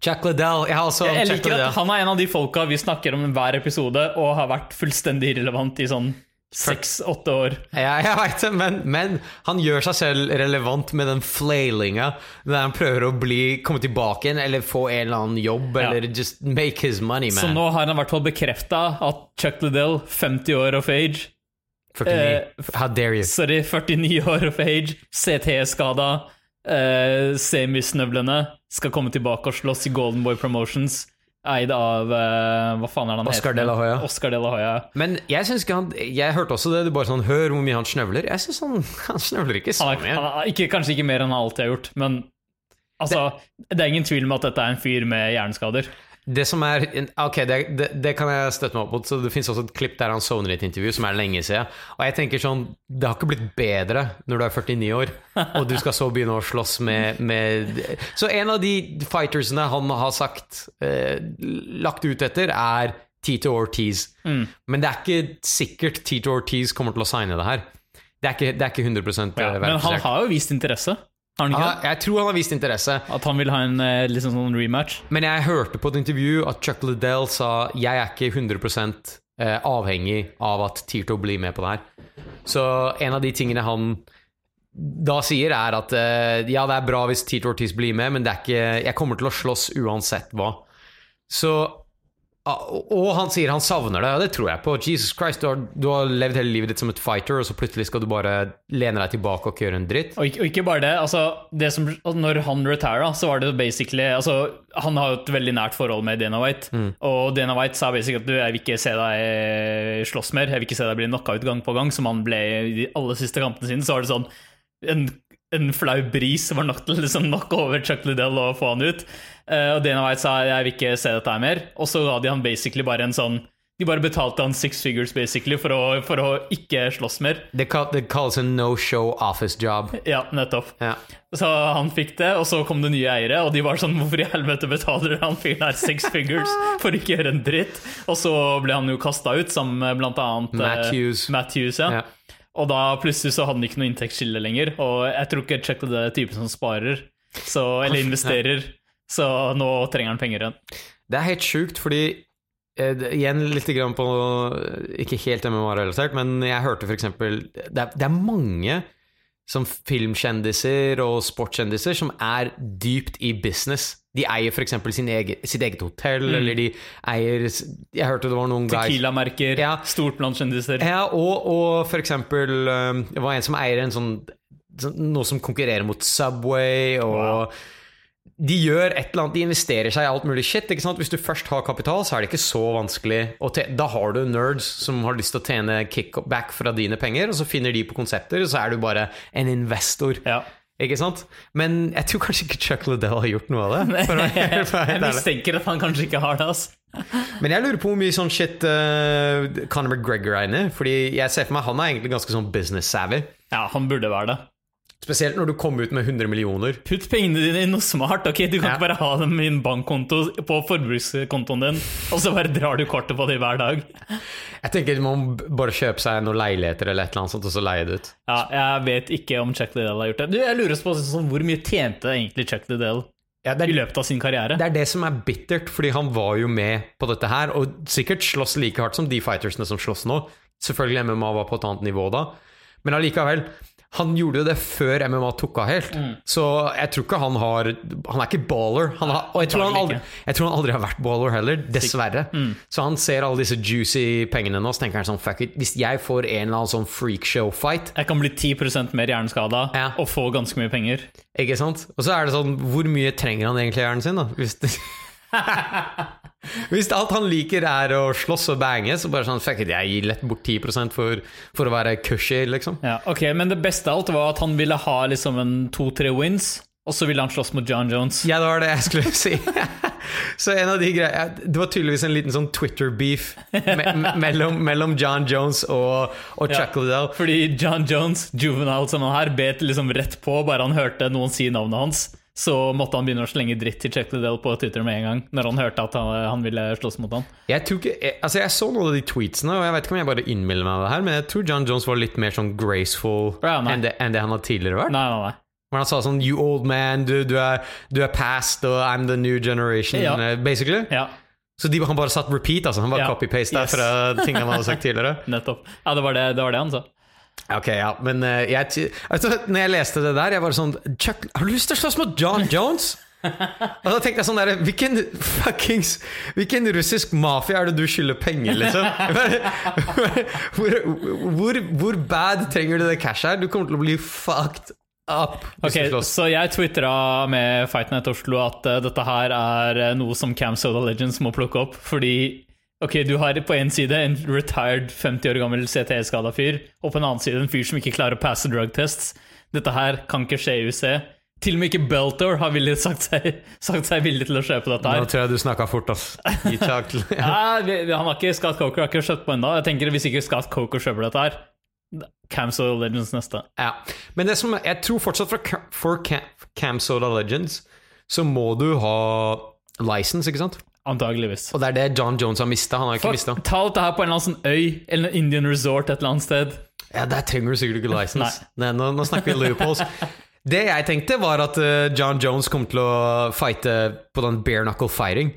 Chuck Liddell. Jeg har også Jeg Chuck liker at han er en av de folka vi snakker om hver episode, og har vært fullstendig irrelevant i sånn seks-åtte år. Ja, jeg vet det, men, men han gjør seg selv relevant med den flailinga. Der han prøver å bli, komme tilbake igjen, eller få en eller annen jobb, Ja. eller just make his money, man. Så nå har han i hvert fall bekrefta at Chuck Liddell, 50 år of age 49. eh, How dare you? Sorry, 49 år of age, CT-skada, eh, semisnøvlene, skal komme tilbake og slåss i Golden Boy Promotions, eid av eh, Hva faen er det han Oscar heter? de. Oscar de la Hoya. Men jeg synes ikke han Jeg hørte også det, det er bare sånn Hør hvor mye han snøvler. Jeg syns han, [LAUGHS] han snøvler ikke så Han mye. han ikke, kanskje ikke mer enn han alltid har gjort, men altså, det, er ingen tvil om at dette er en fyr med hjerneskader. Det som er Ok, det, det, det kan jeg støtte meg opp mot. Så Det fins også et klipp der han sovner i et intervju som er lenge siden. Og jeg tenker sånn Det har ikke blitt bedre når du er 49 år, og du skal så begynne å slåss med, med Så en av de fightersene han har sagt eh, Lagt ut etter, er Tito Ortiz. Men det er ikke sikkert Tito Ortiz kommer til å signe det her. Det er ikke, det er ikke 100 Ja, ja, men han har jo vist interesse, Ja, jeg tror han har vist interesse. At han vil ha en liksom sånn rematch. Men jeg hørte på et intervju at Chuck Liddell sa jeg er ikke 100 eh, avhengig av at Tito blir med på det her. Så en av de tingene han da sier, er at eh, ja, det er bra hvis Tito Ortiz blir med, men det er ikke, jeg kommer til å slåss uansett hva. Så Og han sier han savner det, og det tror jeg på. Jesus Christ, du har, du har levd hele livet ditt som et fighter, og så plutselig skal du bare lene deg tilbake og ikke gjøre en dritt. Og ikke, og ikke bare det, altså, det som, når han retira, så var det basically altså, Han har jo et veldig nært forhold med Dana White, og Dana White sa basically at du, jeg vil ikke se deg eh, slåss mer, jeg vil ikke se deg bli knocka ut gang på gang, som han ble i de aller siste kampene sine. Så var det sånn En, en flau bris var nok til å liksom knocke over Chuck Liddell og få han ut. Uh, og Dana White sa jeg vil ikke se dette her mer, og så ga de han basically bare en sånn de bare betalte han six figures basically for å, for å ikke slåss mer. Det, kalles en no show office job. Ja, nettopp. Ja. Så han fikk det, og så kom det nye eiere, og de var sånn Hvorfor i helvete betaler han fyren her six figures for ikke å gjøre en dritt? Og så ble han jo kasta ut, sammen med blant annet eh, Matthews. Matthews ja. Ja. Og da plutselig så hadde han ikke noe inntektsskille lenger, og jeg tror ikke Chuck Liddell er typen som sparer, så, eller [LAUGHS] investerer, så nå trenger han penger igjen. Det er helt sjukt, fordi eh, det- Igjen litt grann på Ikke helt MMA-relatert, men jeg hørte f.eks. Det, er- det er mange som filmkjendiser og sportskjendiser som er dypt i business. De eier f.eks. Egen, sitt eget hotell, eller de eier Jeg hørte det var noen guys Tequila-merker, Ja. stort blant kjendiser. Ja, og, og eksempel um, Det var en som eier en sånn, sånn Noe som konkurrerer mot Subway og Wow. De gjør et eller annet, de investerer seg i alt mulig shit. ikke sant? Hvis du først har kapital, så er det ikke så vanskelig. å tjene. da har du nerds som har lyst til å tjene kickback fra dine penger, og så finner de på konsepter, og så er du bare en investor. Ja. Ikke sant? Men jeg tror kanskje ikke Chuck Liddell har gjort noe av det. For å [LAUGHS] for Jeg mistenker at han kanskje ikke har det, altså. [LAUGHS] Men jeg lurer på hvor mye sånn shit uh, Conor McGregor er inne. Fordi jeg ser for meg han er egentlig ganske sånn business savvy. Ja, han burde være det. Spesielt når du kommer ut med 100 millioner. Putt pengene dine i noe smart. ok? Du kan Ja. ikke bare ha dem i en bankkonto på forbrukskontoen din, og så bare drar du kortet på dem hver dag. Jeg tenker Man bare kjøpe seg noen leiligheter eller et eller annet sånt, og så leie det ut. Ja, Jeg vet ikke om Chuck Liddell har gjort det. Du, Jeg lurer på sånn, Hvor mye tjente egentlig Chuck Liddell Ja, er, i løpet av sin karriere? det er det som er bittert, fordi han var jo med på dette her, og sikkert slåss like hardt som de fightersene som slåss nå. Selvfølgelig MMA var på et annet nivå da, men allikevel. Han gjorde jo det før MMA tok av helt, så jeg tror ikke han har Han er ikke baller. Han har, og jeg tror han, aldri, jeg tror han aldri har vært baller heller, dessverre. Så han ser alle disse juicy pengene nå, så tenker han sånn fuck it, hvis jeg får en eller annen sånn freakshow-fight Jeg kan bli 10% mer hjerneskada Ja. og få ganske mye penger. Ikke sant? Og så er det sånn, hvor mye trenger han egentlig hjernen sin, da? Hvis, det, [LAUGHS] Hvis alt han liker er å slåss og bange, så bare sånn Fuck it, jeg gir lett bort 10% for, for å være cushy, liksom. Ja, ok, Men det beste av alt var at han ville ha liksom en to-tre wins, og så ville han slåss mot John Jones. Ja, det var det jeg skulle [LAUGHS] si. Så en av de greiene, Det var tydeligvis en liten sånn Twitter-beef me me mellom, mellom John Jones og, og Ja. Liddell. Fordi John Jones, juvenile som han her, bet liksom rett på bare han hørte noen si navnet hans. Så måtte han begynne å slenge dritt til Chuck Liddell på Twitter med en gang, når han hørte at han, han ville slåss mot han. Jeg, ikke, jeg, altså jeg så noen av de tweetsene, og jeg vet ikke om jeg bare innbiller meg det her, men jeg tror John Jones var litt mer sånn graceful Ja, enn det, enn det han har tidligere vært. Nei, nei, nei. Hvor han sa sånn You old man, du, du, er, du er past, og I'm the new generation, Ja. eh, basically. Ja, Så de, han bare satt repeat, altså. Han bare Ja. copy-paste Yes. fra ting han hadde sagt tidligere. [LAUGHS] nettopp. Ja, det var det, det, var det han sa. Ok, ja, men eh, jeg, altså, når jeg leste det der, jeg var sånn Chuck, har du lyst til å slåss mot John Jones? [LAUGHS] Og da tenkte jeg sånn der Hvilken fuckings Hvilken russisk mafia er det du skylder penger, liksom? [LAUGHS] Hvor, hvor, hvor bad trenger du det cash her? Du kommer til å bli fucked up hvis Ok, du slåss. Så jeg twitra med Fight Night Oslo at uh, dette her er eh, noe som Cam Soda Legends må plukke opp, fordi Ok, du har på en side en retired 50 år gammel CTE-skada fyr, og på en annen side en fyr som ikke klarer å passe drug tests. Dette her kan ikke skje i UC. Til og med ikke Beltor har sagt, seg, sagt seg villig til å kjøpe dette her. Nå tror jeg du snakka fort, ass. Til- [LAUGHS] Ja, vi, vi- han har ikke Scott Coker har ikke kjøpt på ennå. Jeg tenker Hvis ikke Scott Coker kjøper dette her, Cam Soda Legends neste. Ja, men det som jeg tror fortsatt for, for Cam, Cam Soda Legends så må du ha license, ikke sant? Antageligvis. Og det er det John Jones har mista. Han har ikke mista. ta alt det her på en eller annen sånn øy, eller en Indian resort et eller annet sted. Ja, der trenger du sikkert ikke license. Nei. nå, nå snakker vi loopholes. Det jeg tenkte, var at uh, John Jones kom til å fighte på den bare knuckle fighting.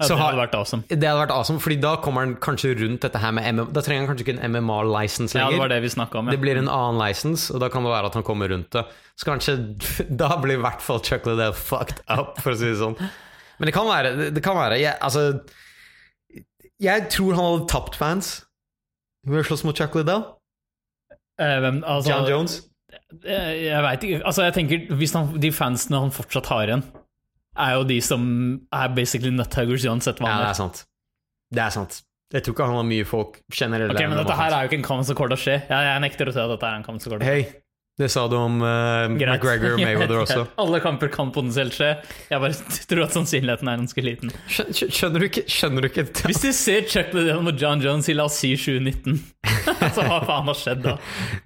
Ja, Så det hadde vært awesome. Det hadde vært awesome, Fordi da kommer han kanskje rundt dette her med MMA. Da trenger han kanskje ikke en MMA-license lenger. Ja, det var det vi om. Ja. Det blir en annen license, og da kan det være at han kommer rundt det. Så kanskje [LAUGHS] Da blir i hvert fall Chuck Liddell fucked up, for å si det sånn. Men det kan være, det- det kan være jeg, Altså Jeg tror han hadde tapt fans ved å slåss mot Chuck Liddell. Eh, hvem, altså, John Jones. Jeg, Jeg veit ikke. Altså, jeg tenker hvis han, De fansene han fortsatt har igjen, er jo de som er basically nuthuggers uansett hva Ja, han det er. sant. Det er sant. Jeg tror ikke han har mye folk generelt. Ok, Men dette her er jo ikke en kommer til å skje. Jeg, jeg nekter å si at dette er en kamp som kommer det sa du om uh, McGregor og [LAUGHS] Mayweather også. Alle kamper kan potensielt skje. Jeg bare tror at sannsynligheten er ganske liten. Skjø- skjø- Skjønner du ikke? Skjønner du ikke? Hvis du ser Chuck Liddell mot John Jones i la oss si 2019, så hva faen har skjedd da?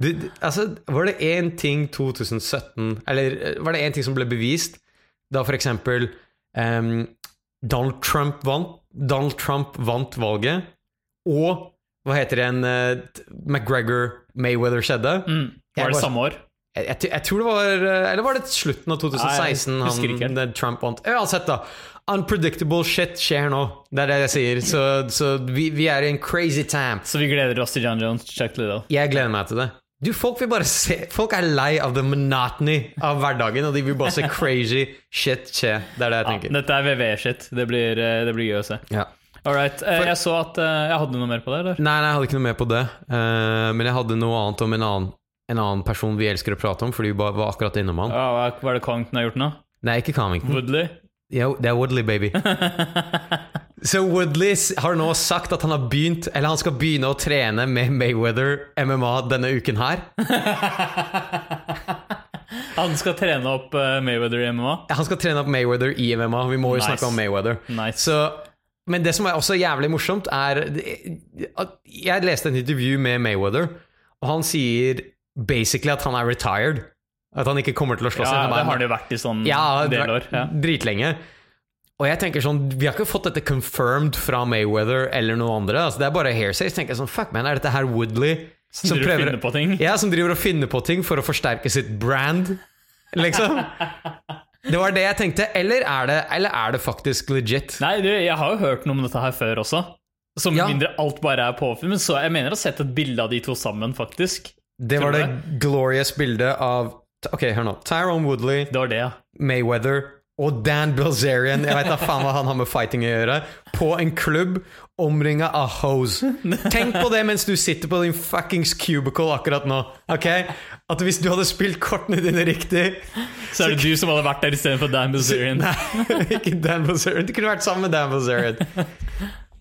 Du, altså, var det én ting 2017 Eller eh, var det én ting som ble bevist da for eksempel ehm, Donald Trump vant Donald Trump vant valget, og hva heter det en uh, McGregor-Mayweather skjedde? Mm. Var det samme år? Jeg, jeg, jeg tror det var eh, Eller var det slutten av 2016 Nei, jeg han, det Trump vant? Uansett, da. Unpredictable shit skjer nå. Det er det jeg sier. Så, så vi, vi er i en crazy time. Så vi gleder oss til John Jones, Chuck Liddell. Jeg gleder meg til det. Du, Folk vil bare se Folk er lei av the monotony av hverdagen, og de vil bare se crazy shit skje. Det er det jeg Ja, tenker. dette er VV-shit. Det, blir, eh, det blir gøy å se. Ja. All right. eh, Jeg så at eh, Jeg hadde noe mer på det, eller? Nei, nei, jeg hadde ikke noe mer på det. Uh, men jeg hadde noe annet om en annen, en annen person vi elsker å prate om, fordi vi bare var akkurat innom han. Ja, hva er det Congton har gjort nå? Nei, ikke Covington. Woodley? Ja, det er Woodley, baby. [LAUGHS] Så Woodley har nå sagt at han har begynt Eller han skal begynne å trene med Mayweather MMA denne uken her. [LAUGHS] Han skal trene opp eh, Mayweather i MMA? Han skal trene opp Mayweather i MMA. Vi må jo Nice. snakke om Mayweather. Nice. Så, men det som er også jævlig morsomt, er at Jeg leste et intervju med Mayweather, og han sier basically at han er retired. At han ikke kommer til å slåss ja, det har det jo vært i sånn Ja, del år. Ja. dritlenge. Og jeg tenker sånn, Vi har ikke fått dette confirmed fra Mayweather eller noen andre. Altså, det er bare hearsay. Så tenker jeg sånn, fuck man, Er dette her Woodley Som driver å finne på ting? Ja, som driver og finner på ting for å forsterke sitt brand? Liksom. Det var det jeg tenkte. Eller er det, eller er det faktisk legit? Nei, du, jeg har jo hørt noe om dette her før også. Som Ja. mindre alt bare er påfunnet. Men så jeg mener å ha sett et bilde av de to sammen, faktisk. Det var det glorious bildet av Ok, hør nå. Tyrone Woodley, Det det, ja. Mayweather og Dan Bilzerian, jeg vet da faen hva han har med fighting å gjøre, på en klubb omringa av hoes. Tenk på det mens du sitter på din fuckings cubicle akkurat nå. Ok? At hvis du hadde spilt kortene dine riktig Så er det du som hadde vært der istedenfor Dan Bilzerian. [LAUGHS] Nei, ikke Dan Bilzerian. Du kunne vært sammen med Dan Bilzerian.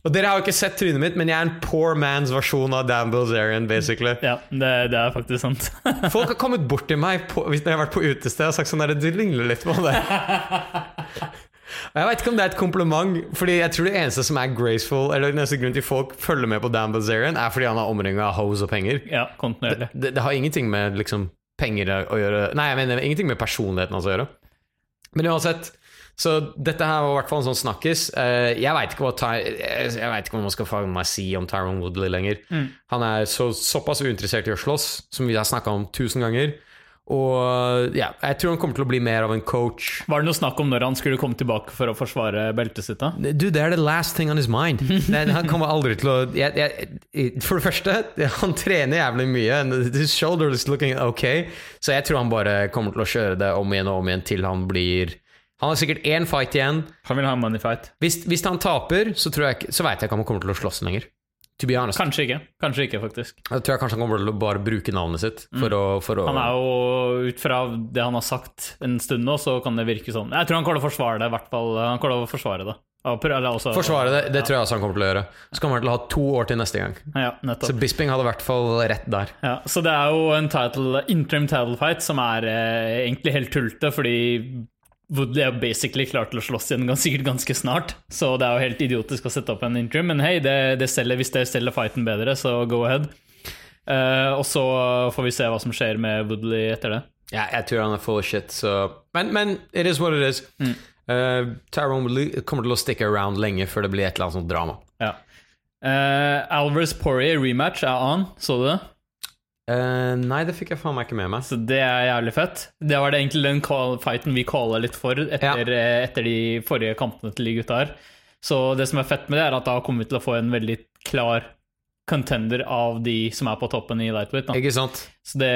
Og dere har jo ikke sett trynet mitt, men jeg er en poor man's versjon av Dan Bilzerian, basically. Ja, det, det er faktisk sant. [LAUGHS] Folk har kommet bort til meg på, hvis jeg har vært på utested og sagt sånn der, Du ligner litt på det. Og Jeg vet ikke om det er et kompliment, Fordi jeg tror det eneste som er graceful Eller den eneste grunnen til folk følger med på Dan Bilzerian, er fordi han er omringa av hoes og penger. Ja, kontinuerlig. Det, det har ingenting med liksom penger å gjøre Nei, jeg mener ingenting med personligheten hans å gjøre. Men uansett, så dette her var i hvert fall en sånn snakkis. Eh, jeg veit ikke, ikke hva man skal faen meg si om Tyron Woodley lenger. Han er så, såpass uinteressert i å slåss, som vi har snakka om tusen ganger. Og ja, jeg tror han kommer til å bli mer av en coach. Var det noe snakk om når han skulle komme tilbake for å forsvare beltet sitt? da? Du, det er the last thing on his mind. [LAUGHS] Han kommer aldri til å jeg, jeg, For det første, han trener jævlig mye. and His shoulder is looking ok. Så jeg tror han bare kommer til å kjøre det om igjen og om igjen til han blir Han har sikkert én fight igjen. Han vil ha money fight. Hvis, hvis han taper, så, tror jeg ikke- så veit jeg ikke om han kommer til å slåss lenger. Kanskje ikke. Kanskje ikke, faktisk. Jeg tror jeg kanskje han kommer til å bare bruke navnet sitt for å, for å Han er jo, ut fra det han har sagt en stund nå, så kan det virke sånn. Jeg tror han kommer til å forsvare det, i hvert fall. Han kommer til å forsvare det. Eller også- Forsvare det, det tror jeg også han kommer til å gjøre. Så kommer han til å ha to år til neste gang. Ja, Så. Bisping hadde i hvert fall rett der. Ja, så det er jo en title, interim title fight som er eh, egentlig helt tullete, fordi Woodley er basically klar til å slåss igjen sikkert ganske snart. Så det er jo helt idiotisk å sette opp en interim, men hei, det, det selger, hvis det selger fighten bedre, så go ahead. Uh, og så får vi se hva som skjer med Woodley etter det. Ja, jeg tror han er full of shit, så Men, men it is what it is. Uh, Tyrone Woodley kommer til å stikke around lenge før det blir et eller annet sånt drama. Ja. Uh, Alvarez Poirier rematch er on, så du det? Eh, nei, det fikk jeg faen meg ikke med meg. Så det er jævlig fett. Det var det egentlig den call, fighten vi calla litt for etter, ja. etter de forrige kampene til de gutta her. Så det som er fett med det, er at da kommer vi til å få en veldig klar contender av de som er på toppen i lightweight. Da. Ikke sant? Så det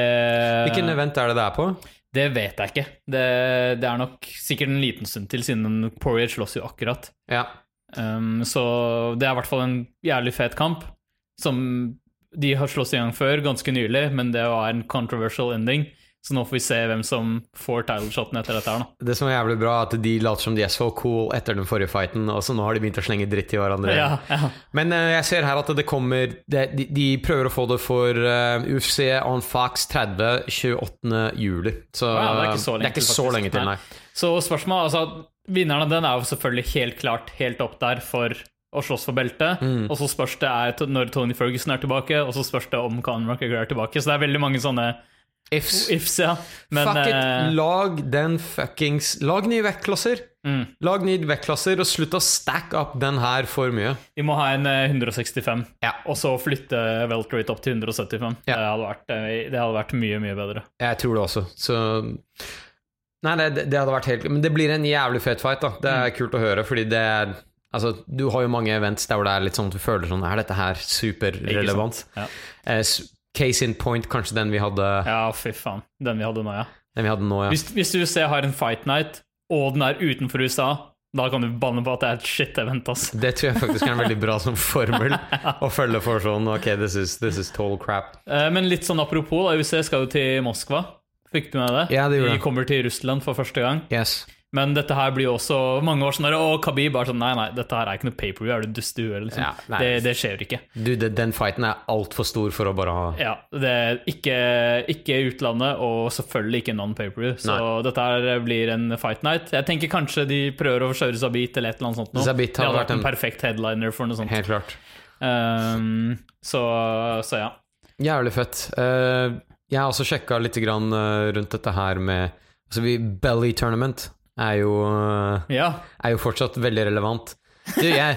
Hvilken event er det det er på? Det vet jeg ikke. Det, det er nok sikkert en liten stund til, siden Poirier slåss jo akkurat. Ja. Um, så det er i hvert fall en jævlig fet kamp. Som de har slåss i gang før, ganske nylig, men det var en controversial ending. Så nå får vi se hvem som får title-shotten etter dette her, nå. Det som er jævlig bra, er at de later som de er så cool etter den forrige fighten, og så nå har de begynt å slenge dritt i hverandre. Ja, ja. Men uh, jeg ser her at det kommer det, de, de prøver å få det for uh, UFC on Fox 30 28. juli. Så Ja, det er ikke så lenge det ikke til, så lenge til, nei. Så spørsmålet, altså Vinneren av den er jo selvfølgelig helt klart helt opp der for å slåss for beltet. Mm. Og så spørs det er når Tony Ferguson er tilbake, og så spørs det om Conor McGregor er tilbake. Så det er veldig mange sånne Ifs. ifs, ja. Men Fuck it, eh, lag den fuckings Lag nye vektklasser! Mm. Lag nye vektklasser, og slutt å stack up den her for mye. vi må ha en eh, 165, Ja. og så flytte welterweight opp til 175. Ja. Det, hadde vært, eh, det hadde vært mye, mye bedre. Jeg tror det også, så Nei, det, det hadde vært helt Men det blir en jævlig fet fight, da. Det Mm. er kult å høre, fordi det er Altså, du har jo mange events der hvor det er litt sånn at du føler sånn Er dette her superrelevant? Ja. Eh, case in point, kanskje den vi hadde, ja, fy faen. Den vi hadde nå, ja. den vi hadde nå, ja. Hvis, hvis USA har en fight night, og den er utenfor USA, da kan du banne på at det er et shit-event, ass. Det tror jeg faktisk er en veldig bra som formel [LAUGHS] å følge for sånn Ok, this is, this is total crap. Eh, Men litt sånn apropos, da, UFC skal jo til Moskva. Fikk du med det? Ja, det gjorde De kommer til Russland for første gang. Yes. Men dette her blir jo også mange år sånn og Khabib er sånn Nei, nei, dette her er ikke noe paper-view, er du dust i huet, liksom? Ja, det, det skjer ikke. Du, det, den fighten er altfor stor for å bare ha Ja, det er ikke, ikke utlandet, og selvfølgelig ikke non-paper-view. Så Nei. dette her blir en fight night. Jeg tenker kanskje de prøver å kjøre Zabit eller et eller annet sånt. nå. Zabit det hadde vært en en- perfekt headliner for noe sånt. Helt klart. Um, så, så ja. Jævlig fett. Uh, jeg har også sjekka litt grann, eh, rundt dette her med Altså, vi, Belly Tournament er jo, eh, Ja. er jo fortsatt veldig relevant. Du, jeg,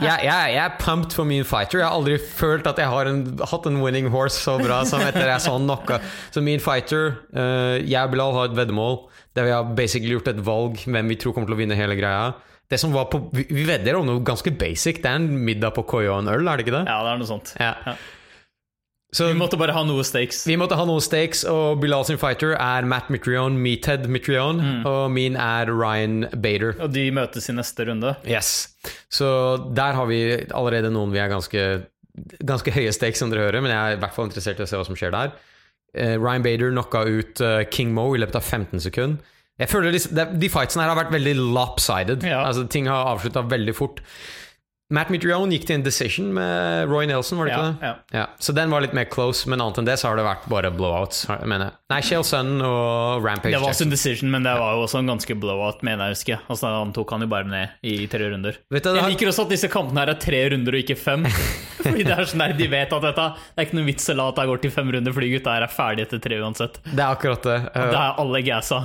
jeg, jeg, er pumped for min fighter. Jeg har aldri følt at jeg har en, hatt en winning horse så bra som etter jeg så knocka. Så min fighter uh, Jeg og Bilal har et veddemål der vi har basically gjort et valg hvem vi tror kommer til å vinne hele greia. Det som var på, Vi, vedder om noe ganske basic. Det er en middag på koia og en øl, er det ikke det? ja, det er noe sånt. Ja. Ja. Så Vi måtte bare ha noe stakes. vi måtte ha noen stakes, og Bilal sin fighter er Matt Mitrion, Meathead Mitrion, Mm. og min er Ryan Bader. Og de møtes i neste runde. Yes. Så der har vi allerede noen vi er ganske, ganske høye stakes, som dere hører, men jeg er i hvert fall interessert i å se hva som skjer der. Uh, Ryan Bader knocka ut uh, King Mo i løpet av 15 sekunder. Jeg føler De, De fightsene her har vært veldig lopsided. Ja. Altså Ting har avslutta veldig fort. Matt Mitrione gikk til en decision med Roy Nelson, var det ikke det? ja. Ja, så den var litt mer close, men annet enn det så har det vært bare blowouts. mener jeg. Nei, Shale Sun og Rampage Det var også en decision, men det var jo også en ganske blowout, mener jeg husker huske. Altså, han tok han jo bare ned i tre runder. Vet du, Jeg har- liker også at disse kampene her er tre runder og ikke fem. [LAUGHS] Fordi det er sånn der, De vet at dette Det er ikke noe vits å la at det går til fem runder, fordi gutta her er ferdig etter tre uansett. Det er akkurat det. Uh, Det er alle gassa.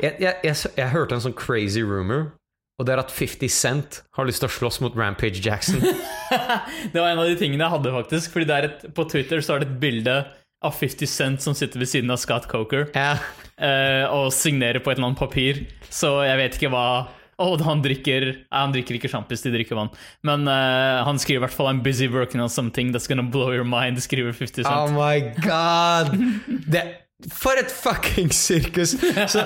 jeg, jeg, jeg, jeg hørte en sånn crazy rumor, og det er at 50 Cent har lyst til å slåss mot Rampage Jackson. [LAUGHS] Det var en av de tingene jeg hadde, faktisk. Fordi et, På Twitter så er det et bilde av 50 Cent som sitter ved siden av Scott Coker ja. uh, og signerer på et eller annet papir. Så jeg vet ikke hva Å, han drikker han drikker ikke sjampis, de drikker vann. Men uh, han skriver i hvert fall 'I'm busy working on something that's gonna blow your mind', skriver 50 Cent. Oh my god! Det, for et fucking sirkus! [LAUGHS] Så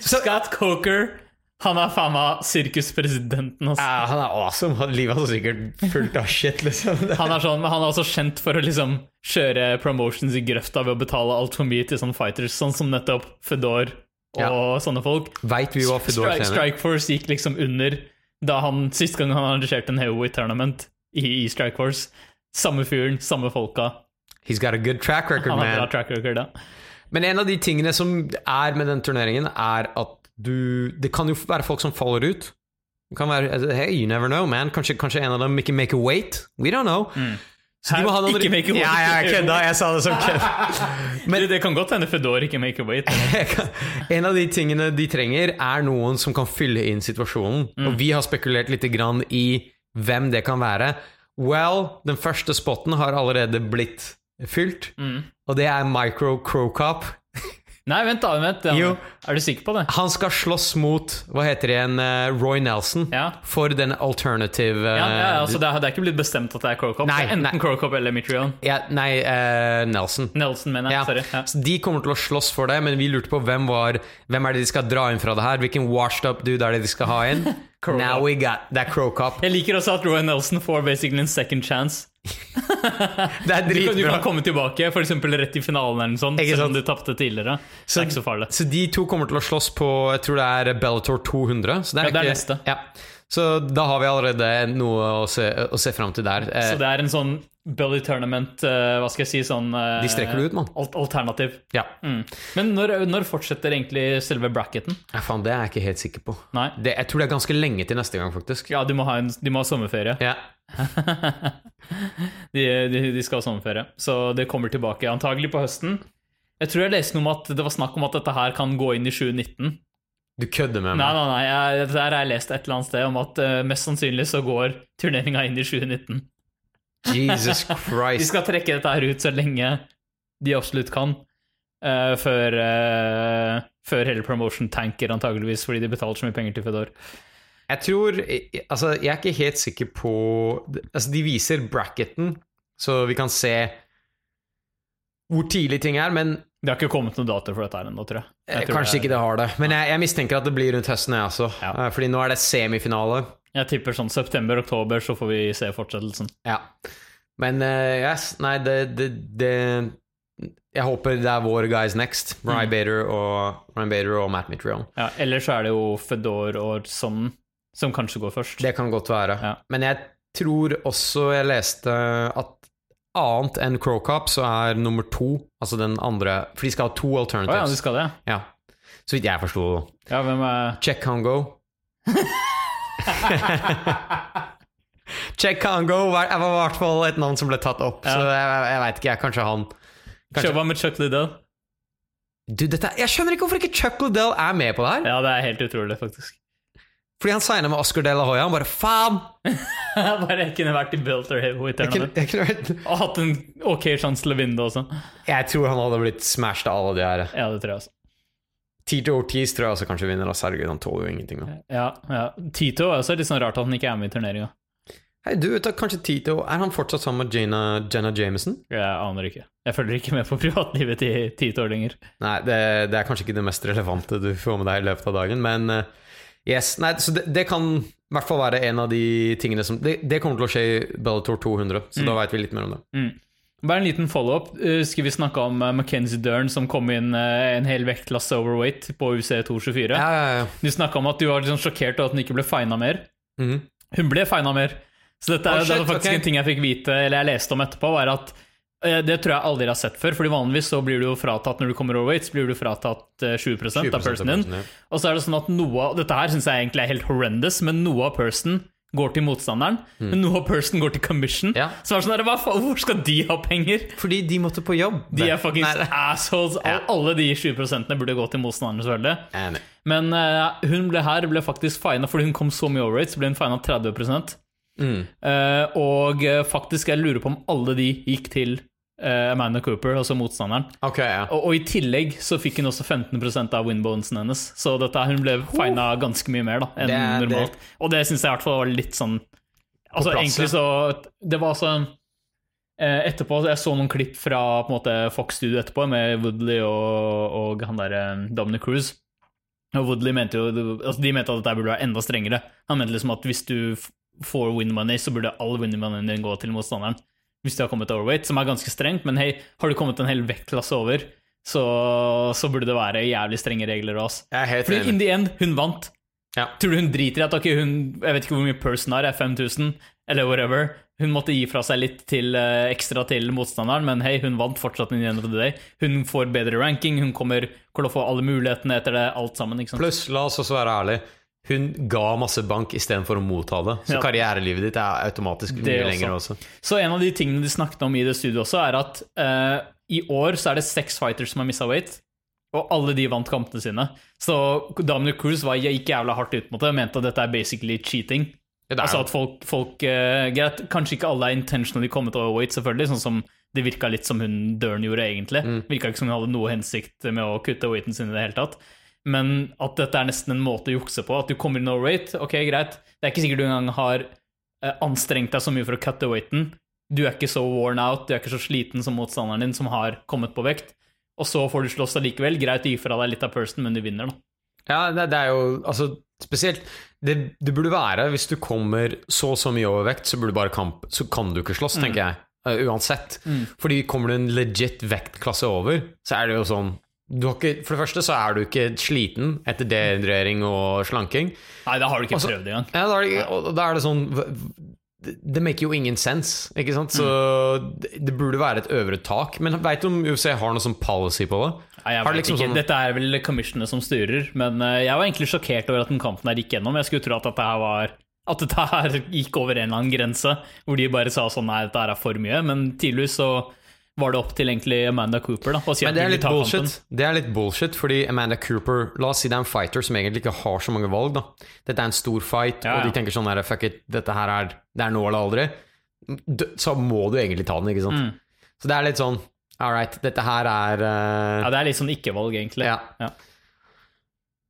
Scott Coker, han er faen meg sirkuspresidenten. Altså. ja, Han er awesome. Han- Livet hans er sikkert fullt av shit, liksom. [LAUGHS] Han er, sånn, men han er også kjent for å liksom kjøre promotions i grøfta ved å betale altfor mye til sånne fighters, sånn som nettopp Fedor og Ja. sånne folk. Vet vi hva Fedor Strike, tjener? Strikeforce gikk liksom under da han sist gang han arrangerte en heavyweight tournament i, i Strikeforce. Samme fyren, samme folka. He's got a good track record, Han har bra track record, da. Men en av de tingene som er med den turneringen, er at du Det kan jo være folk som faller ut. Det kan være altså, Hey, you never know, man. Kanskje, kanskje en av dem ikke make a weight. We don't know. Så de må ha noen Ikke make a weight? Ja, ja, jeg kødda. Jeg sa det som kødd. [LAUGHS] Men det kan godt hende Fedor ikke make a weight. [LAUGHS] En av de tingene de trenger, er noen som kan fylle inn situasjonen. Mm. Og vi har spekulert litt grann i hvem det kan være. Well, den første spotten har allerede blitt fylt, Mm. og det er Micro Crocop. Nei, vent, da. vent ja. Jo. Er du sikker på det? Han skal slåss mot, hva heter det igjen, eh, Roy Nelson. Ja. For den alternative eh, Ja, ja, altså det, er, det er ikke blitt bestemt at det er Crocop. Nei, enten nei. Crocop eller Mitrion. ja, Nei, eh, Nelson. Nelson, mener jeg. Ja. Sorry. Ja. Så de kommer til å slåss for det, men vi lurte på hvem var Hvem er det de skal dra inn fra det her? Hvilken washed up dude er det de skal ha inn? [LAUGHS] Now we got that Crocop. Jeg liker også at Roy Nelson får basically en second chance. Det er Du kan, du dritbra. kan komme tilbake, f.eks. rett i finalen, eller noe sånt, selv om du tapte tidligere. det er ikke så farlig. Så de to kommer til å slåss på Jeg tror det er Bellator 200. Så det er, Ja, det er ikke- neste. Ja. Så da har vi allerede noe å se, å se fram til der. Eh, Så det er en sånn Belly Tournament, uh, hva skal jeg si, sånn uh, De strekker det ut, mann. al- Alternativ. ja. Mm. Men når, når fortsetter egentlig selve bracketen? ja, faen, det er jeg ikke helt sikker på. Det, jeg tror det er ganske lenge til neste gang, faktisk. Ja, de må ha, en, de må ha sommerferie. Ja. [LAUGHS] De, de, de skal ha sommerferie. Så det kommer tilbake antagelig på høsten. Jeg tror jeg leste noe om at det var snakk om at dette her kan gå inn i 2019. Du kødder med meg. nei, nei, jeg, der har jeg lest et eller annet sted om at uh, mest sannsynlig så går turneringa inn i 2019. Jesus [LAUGHS] Christ. De skal trekke dette her ut så lenge de absolutt kan, Uh, før, uh, før hele promotion tanker, antageligvis, fordi de betaler så mye penger til Fedor. Jeg tror Altså, jeg er ikke helt sikker på Altså, de viser bracketen, så vi kan se hvor tidlig ting er, men Det har ikke kommet noen dato for dette her ennå, tror jeg. eh, jeg. tror kanskje ikke det har det. Men jeg, jeg mistenker at det blir rundt høsten, jeg også. Ja. Eh, Fordi nå er det semifinale. Jeg tipper sånn september-oktober, så får vi se fortsettelsen. Ja. Men uh, yes, nei, det, det, det Jeg håper det er våre guys next. Ryan Bader og, Ryan Bader og Matt Mitrion. Ja, Ellers så er det jo Fedor og sånn som kanskje går først. Det kan godt være. Ja. Men jeg tror også jeg leste at annet enn Crocop så er nummer to, altså den andre For de skal ha to Å ja, de skal det? ja. Så vidt jeg forsto. Ja, hvem er Check Congo. [LAUGHS] Check Congo var, var i hvert fall et navn som ble tatt opp, Ja. så jeg, jeg veit ikke. jeg, Kanskje han Kanskje- med Chuck Liddell? du, dette, Jeg skjønner ikke hvorfor ikke Chuck Liddell er med på det her. Ja, det er helt utrolig, faktisk. Fordi han signa med Oscar De La Hoya. Han bare faen! [LAUGHS] Jeg bare kunne vært i Belter Jeg, jeg, kunne, vært- Og hatt en ok sjanse til å vinne det også. jeg tror han hadde blitt smashed av alle de her. Ja, det tror jeg også. Tito Ortiz tror jeg også kanskje vinner. ass. Herregud, han tåler jo ingenting. Da. Ja, ja. Tito er også litt sånn rart at han ikke er med i turneringa. Hei, du vet da, kanskje Tito Er han fortsatt sammen med Jenna, Jenna Jameson? Jeg aner ikke. Jeg følger ikke med på [LAUGHS] privatlivet til Tito lenger. Nei, det, det er kanskje ikke det mest relevante du får med deg i løpet av dagen, men eh, yes. Nei, så det, det kan i hvert fall være en av de tingene som Det, det kommer til å skje i Bellator 200, så da veit vi litt mer om det. Mm. Bare en liten follow-up. Husker Skal vi snakke om McKenzie Mackenzie Dern som kom inn uh, en hel vektklasse overweight på UC 224? Ja, ja, ja. Du snakka om at du var sånn sjokkert over at hun ikke ble fina mer. Mm. Hun ble fina mer. Så dette er, Oh, shit, det er faktisk okay. en ting jeg fikk vite, eller jeg leste om etterpå, var at eh, det tror jeg aldri jeg har sett før, fordi vanligvis så blir du jo fratatt når du kommer overweight, så blir du fratatt eh, 20, 20% av personen din. ja. Og så er det sånn at noe av Dette her syns jeg egentlig er helt horrendous, men noe av person går til motstanderen, men noe av Person går til commission. Ja. Så er det sånn der, hva faen, Hvor skal de ha penger? Fordi de måtte på jobb. De er fuckings assholes. Ja. Alle de 20 burde gå til motstanderen, selvfølgelig. Men uh, hun ble her ble faktisk fina fordi hun kom så mye overweight, så ble hun fina 30 Mm. uh, Og eh, faktisk, jeg lurer på om alle de gikk til eh, Amanda Cooper, altså motstanderen. Okay, ja. Og, og i tillegg så fikk hun også 15% av winbonesen hennes. Så dette, hun ble fina ganske mye mer da enn Det normalt. Og det syns jeg i hvert fall var litt sånn Altså plass, egentlig så Det var sånn uh, Etterpå, Jeg så noen klipp fra på en måte Fox Studio etterpå, med Woodley og, og han derre Dominic Cruise. Og Woodley mente jo altså De mente at dette burde være enda strengere. Han mente liksom at hvis du får win money, så burde all win money din gå til motstanderen. Hvis du har kommet overweight, som er ganske strengt. Men hei, har du kommet en hel vektklasse over, så, så burde det være jævlig strenge regler er helt Fordi in the end, hun vant. Ja. Tror du hun driter i at okay, hun Jeg vet ikke hvor mye person har, er 5000, eller whatever. Hun måtte gi fra seg litt til, eh, ekstra til motstanderen, men hei, hun vant fortsatt in the end of the day. Hun får bedre ranking, hun kommer til å få alle mulighetene etter det, alt sammen. Pluss, la oss også være ærlige, hun ga masse bank istedenfor å motta det. Så Ja. karrierelivet ditt er automatisk mye lenger også. Så en av de tingene de snakket om i det studioet også, er at uh, i år så er det seks fighters som har missa weight. Og alle de vant kampene sine. Så Dominic Cruz var, gikk jævla hardt ut mot det og mente at dette er basically cheating. Ja, er Altså at folk, folk uh, Greit, kanskje ikke alle er intentionally kommet overweight, selvfølgelig, sånn som det virka litt som hun Dern gjorde, egentlig. Mm. Virka ikke som hun hadde noe hensikt med å kutte weighten sin i det hele tatt. Men at dette er nesten en måte å jukse på. At du kommer no rate, ok, greit. Det er ikke sikkert du engang har eh, anstrengt deg så mye for å cutte weighten. Du er ikke så worn out, du er ikke så sliten som motstanderen din som har kommet på vekt. Og så får du slåss allikevel. Greit du gi fra deg litt av person, men du vinner, da. Ja, det, det er jo altså spesielt det, det burde være Hvis du kommer så og så mye overvekt, så burde du bare kamp Så kan du ikke slåss, tenker jeg. Uh, uansett. Fordi kommer du en legit vektklasse over, så er det jo sånn ikke, For det første så er du ikke sliten etter dehydrering og slanking. Nei, da har du ikke Også, prøvd engang. Ja, da er det, og da er det sånn det- make jo ingen sense, ikke sant? Så det, det burde være et øvre tak. Men veit du om UFC har noe sånn policy på det? Nei, jeg Har det vet liksom ikke. sånn- Dette er vel commissionene som styrer, men eh, jeg var egentlig sjokkert over at den kampen her gikk gjennom. Jeg skulle tro at dette her var at dette her gikk over en eller annen grense, hvor de bare sa sånn nei, dette her er for mye. Men tydeligvis så var det opp til egentlig Amanda Cooper da, å si Men at det de er litt ta bullshit. kampen. Det er litt bullshit, fordi Amanda Cooper La oss si det er en fighter som egentlig ikke har så mange valg. da Dette er en stor fight, Ja, og de tenker sånn her, Fuck it, dette her er Det er nå eller aldri. D- Så må du egentlig ta den, ikke sant? Mm. Så det er litt sånn All right, dette her er eh, Ja, det er litt sånn ikke-valg, egentlig. Ja. Ja.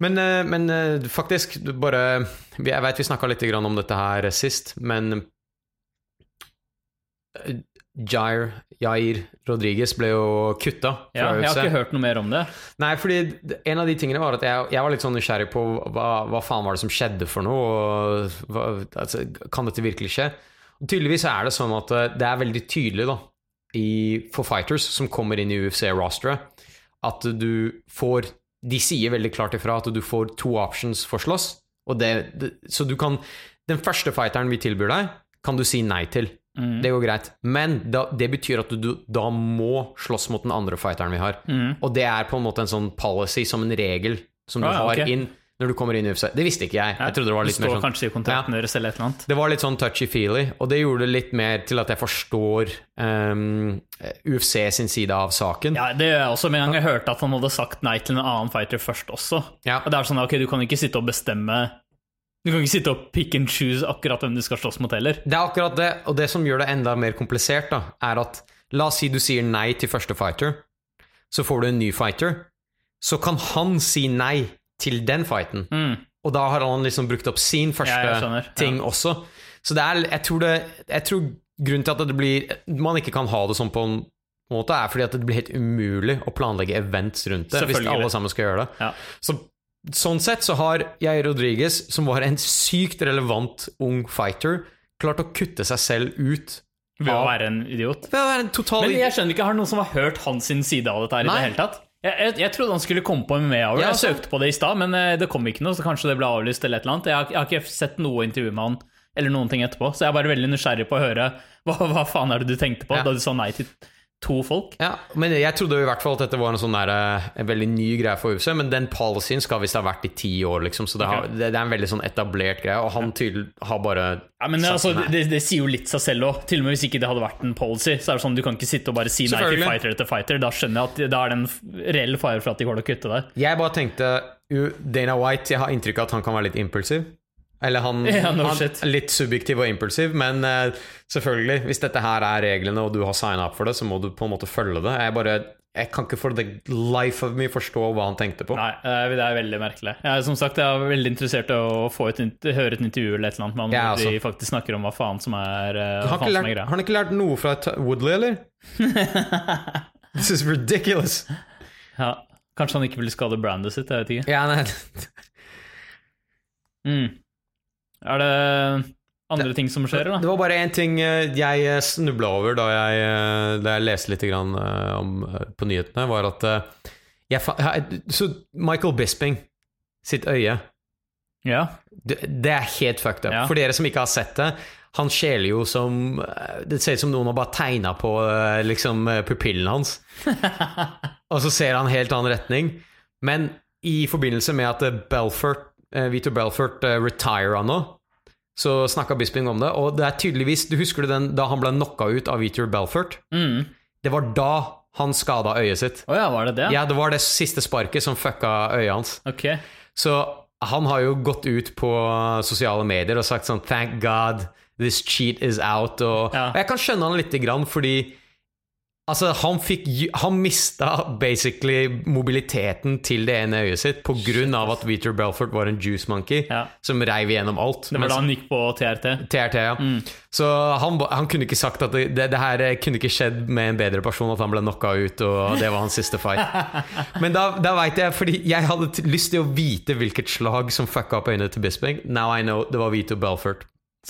Men, eh, men eh, faktisk, du bare vi- Jeg vet vi snakka litt grann om dette her sist, men eh, Jair, Jair Rodriguez ble jo kutta Ja, jeg har ikke hørt noe mer om det. Nei, fordi en av de tingene var at jeg, jeg var litt sånn nysgjerrig på hva, hva faen var det som skjedde for noe, og hva, altså, kan dette virkelig skje? Og tydeligvis er det sånn at eh, det er veldig tydelig da, i, for fighters som kommer inn i UFC-rosteret, at du får De sier veldig klart ifra at du får to options for slåss, og det, det, så du kan Den første fighteren vi tilbyr deg, kan du si nei til. Mm. Det går greit. Men da, det betyr at du, du da må slåss mot den andre fighteren vi har. Mm. Og det er på en måte en sånn policy, som en regel, som du Ah, ja, har okay. inn når du kommer inn i UFC. Det visste ikke jeg. Jeg trodde det var litt står mer sånn kanskje i kontrakten deres eller et eller annet. Det var litt sånn touchy-feely, og det gjorde det litt mer til at jeg forstår um, UFC sin side av saken. Ja, det gjør jeg også, med en gang jeg hørte at han hadde sagt nei til en annen fighter først også. Ja. Og det er sånn, ok, du kan ikke sitte og bestemme Du kan ikke sitte og pick and choose akkurat hvem du skal slåss mot heller. Det er akkurat det, og det som gjør det enda mer komplisert, da, er at la oss si du sier nei til første fighter, så får du en ny fighter, så kan han si nei til den fighten. Mm. Og da har han liksom brukt opp sin første Ja, ting ja. også. Så det er, jeg tror det Jeg tror grunnen til at det blir Man ikke kan ha det sånn på en måte, er fordi at det blir helt umulig å planlegge events rundt det hvis alle sammen skal gjøre det. Ja. Så sånn sett så har jeg Rodriguez, som var en sykt relevant ung fighter, klart å kutte seg selv ut Ved å være en idiot. Ved å være en total Men jeg skjønner ikke, har noen som har hørt hans side av dette her i det hele tatt? Jeg, jeg, jeg trodde han skulle komme på MMA Hour. Ja, Jeg søkte på det i stad, men eh, det kom ikke noe, så kanskje det ble avlyst eller et eller annet. Jeg har, jeg har ikke sett noe intervju med han eller noen ting etterpå, så jeg er bare veldig nysgjerrig på å høre hva, hva faen er det du tenkte på Ja. da du sa nei til to folk. Ja, men jeg trodde jo i hvert fall at dette var en sånn der, eh, en veldig ny greie for UFC, men den policyen skal visst ha vært i ti år, liksom, så det, har, Ok. det, det er en veldig sånn etablert greie, og han tydelig har bare Ja, men altså, det, det sier jo litt seg selv òg. Til og med hvis ikke det hadde vært en policy, så er det sånn du kan ikke sitte og bare si nei til fighter etter fighter. Da skjønner jeg at da er det en reell fare for at de går til å kutte deg. Jeg bare tenkte Dana White, jeg har inntrykk av at han kan være litt impulsiv. Eller han, [LAUGHS] Ja, no han shit. Litt subjektiv og impulsiv, men uh, selvfølgelig, hvis dette her er reglene, og du har signa opp for det, så må du på en måte følge det. Jeg bare Jeg kan ikke for the life of me forstå hva han tenkte på. Nei, det er veldig merkelig. Jeg er som sagt jeg er veldig interessert i å få et, høre et intervju eller et eller annet med han Ja, altså. de faktisk snakker om hva faen som er, eh, Har hva han, ikke som er greia. har han ikke lært noe fra Woodley, eller? [LAUGHS] This is ridiculous. Ja, kanskje han ikke vil skade brandet sitt, jeg vet ikke. Ja, nei, Mm. Er det andre ting som skjer, da? Det var bare én ting eh, jeg snubla over da jeg, eh, da jeg leste litt grann, eh, om, eh, på nyhetene, var at eh, jeg, Så Michael Bisping sitt øye Ja. det, det er helt fucked up. Ja. For dere som ikke har sett det, han skjeler jo som eh, Det ser ut som noen har bare tegna på eh, liksom eh, pupillen hans. [LAUGHS] Og så ser han helt annen retning. Men i forbindelse med at eh, Belfort, eh, Vito Belfort uh, retire nå, så snakka Bisping om det. Og det er tydeligvis Du husker du den da han ble knocka ut av Vito Belfort? Mm. Det var da han skada øyet sitt. Oh ja, var det det? Ja, det var det siste sparket som fucka øyet hans. Okay. Så han har jo gått ut på sosiale medier og sagt sånn Thank God this cheat is out. Og, Ja. og jeg kan skjønne han lite grann, fordi Altså, han fikk Han mista basically mobiliteten til det ene øyet sitt av at Vitor Belfort var en juice monkey Ja. som reiv igjennom alt. Det var da han gikk på TRT. TRT, ja. Så han, han kunne ikke sagt at det, det, det her eh, kunne ikke skjedd med en bedre person, at han ble knocka ut, og det var hans siste fight. [LAUGHS] Men da, da veit jeg, fordi jeg hadde lyst til å vite hvilket slag som fucka opp øynene til Bisping. Now I know det var Vito Belfort,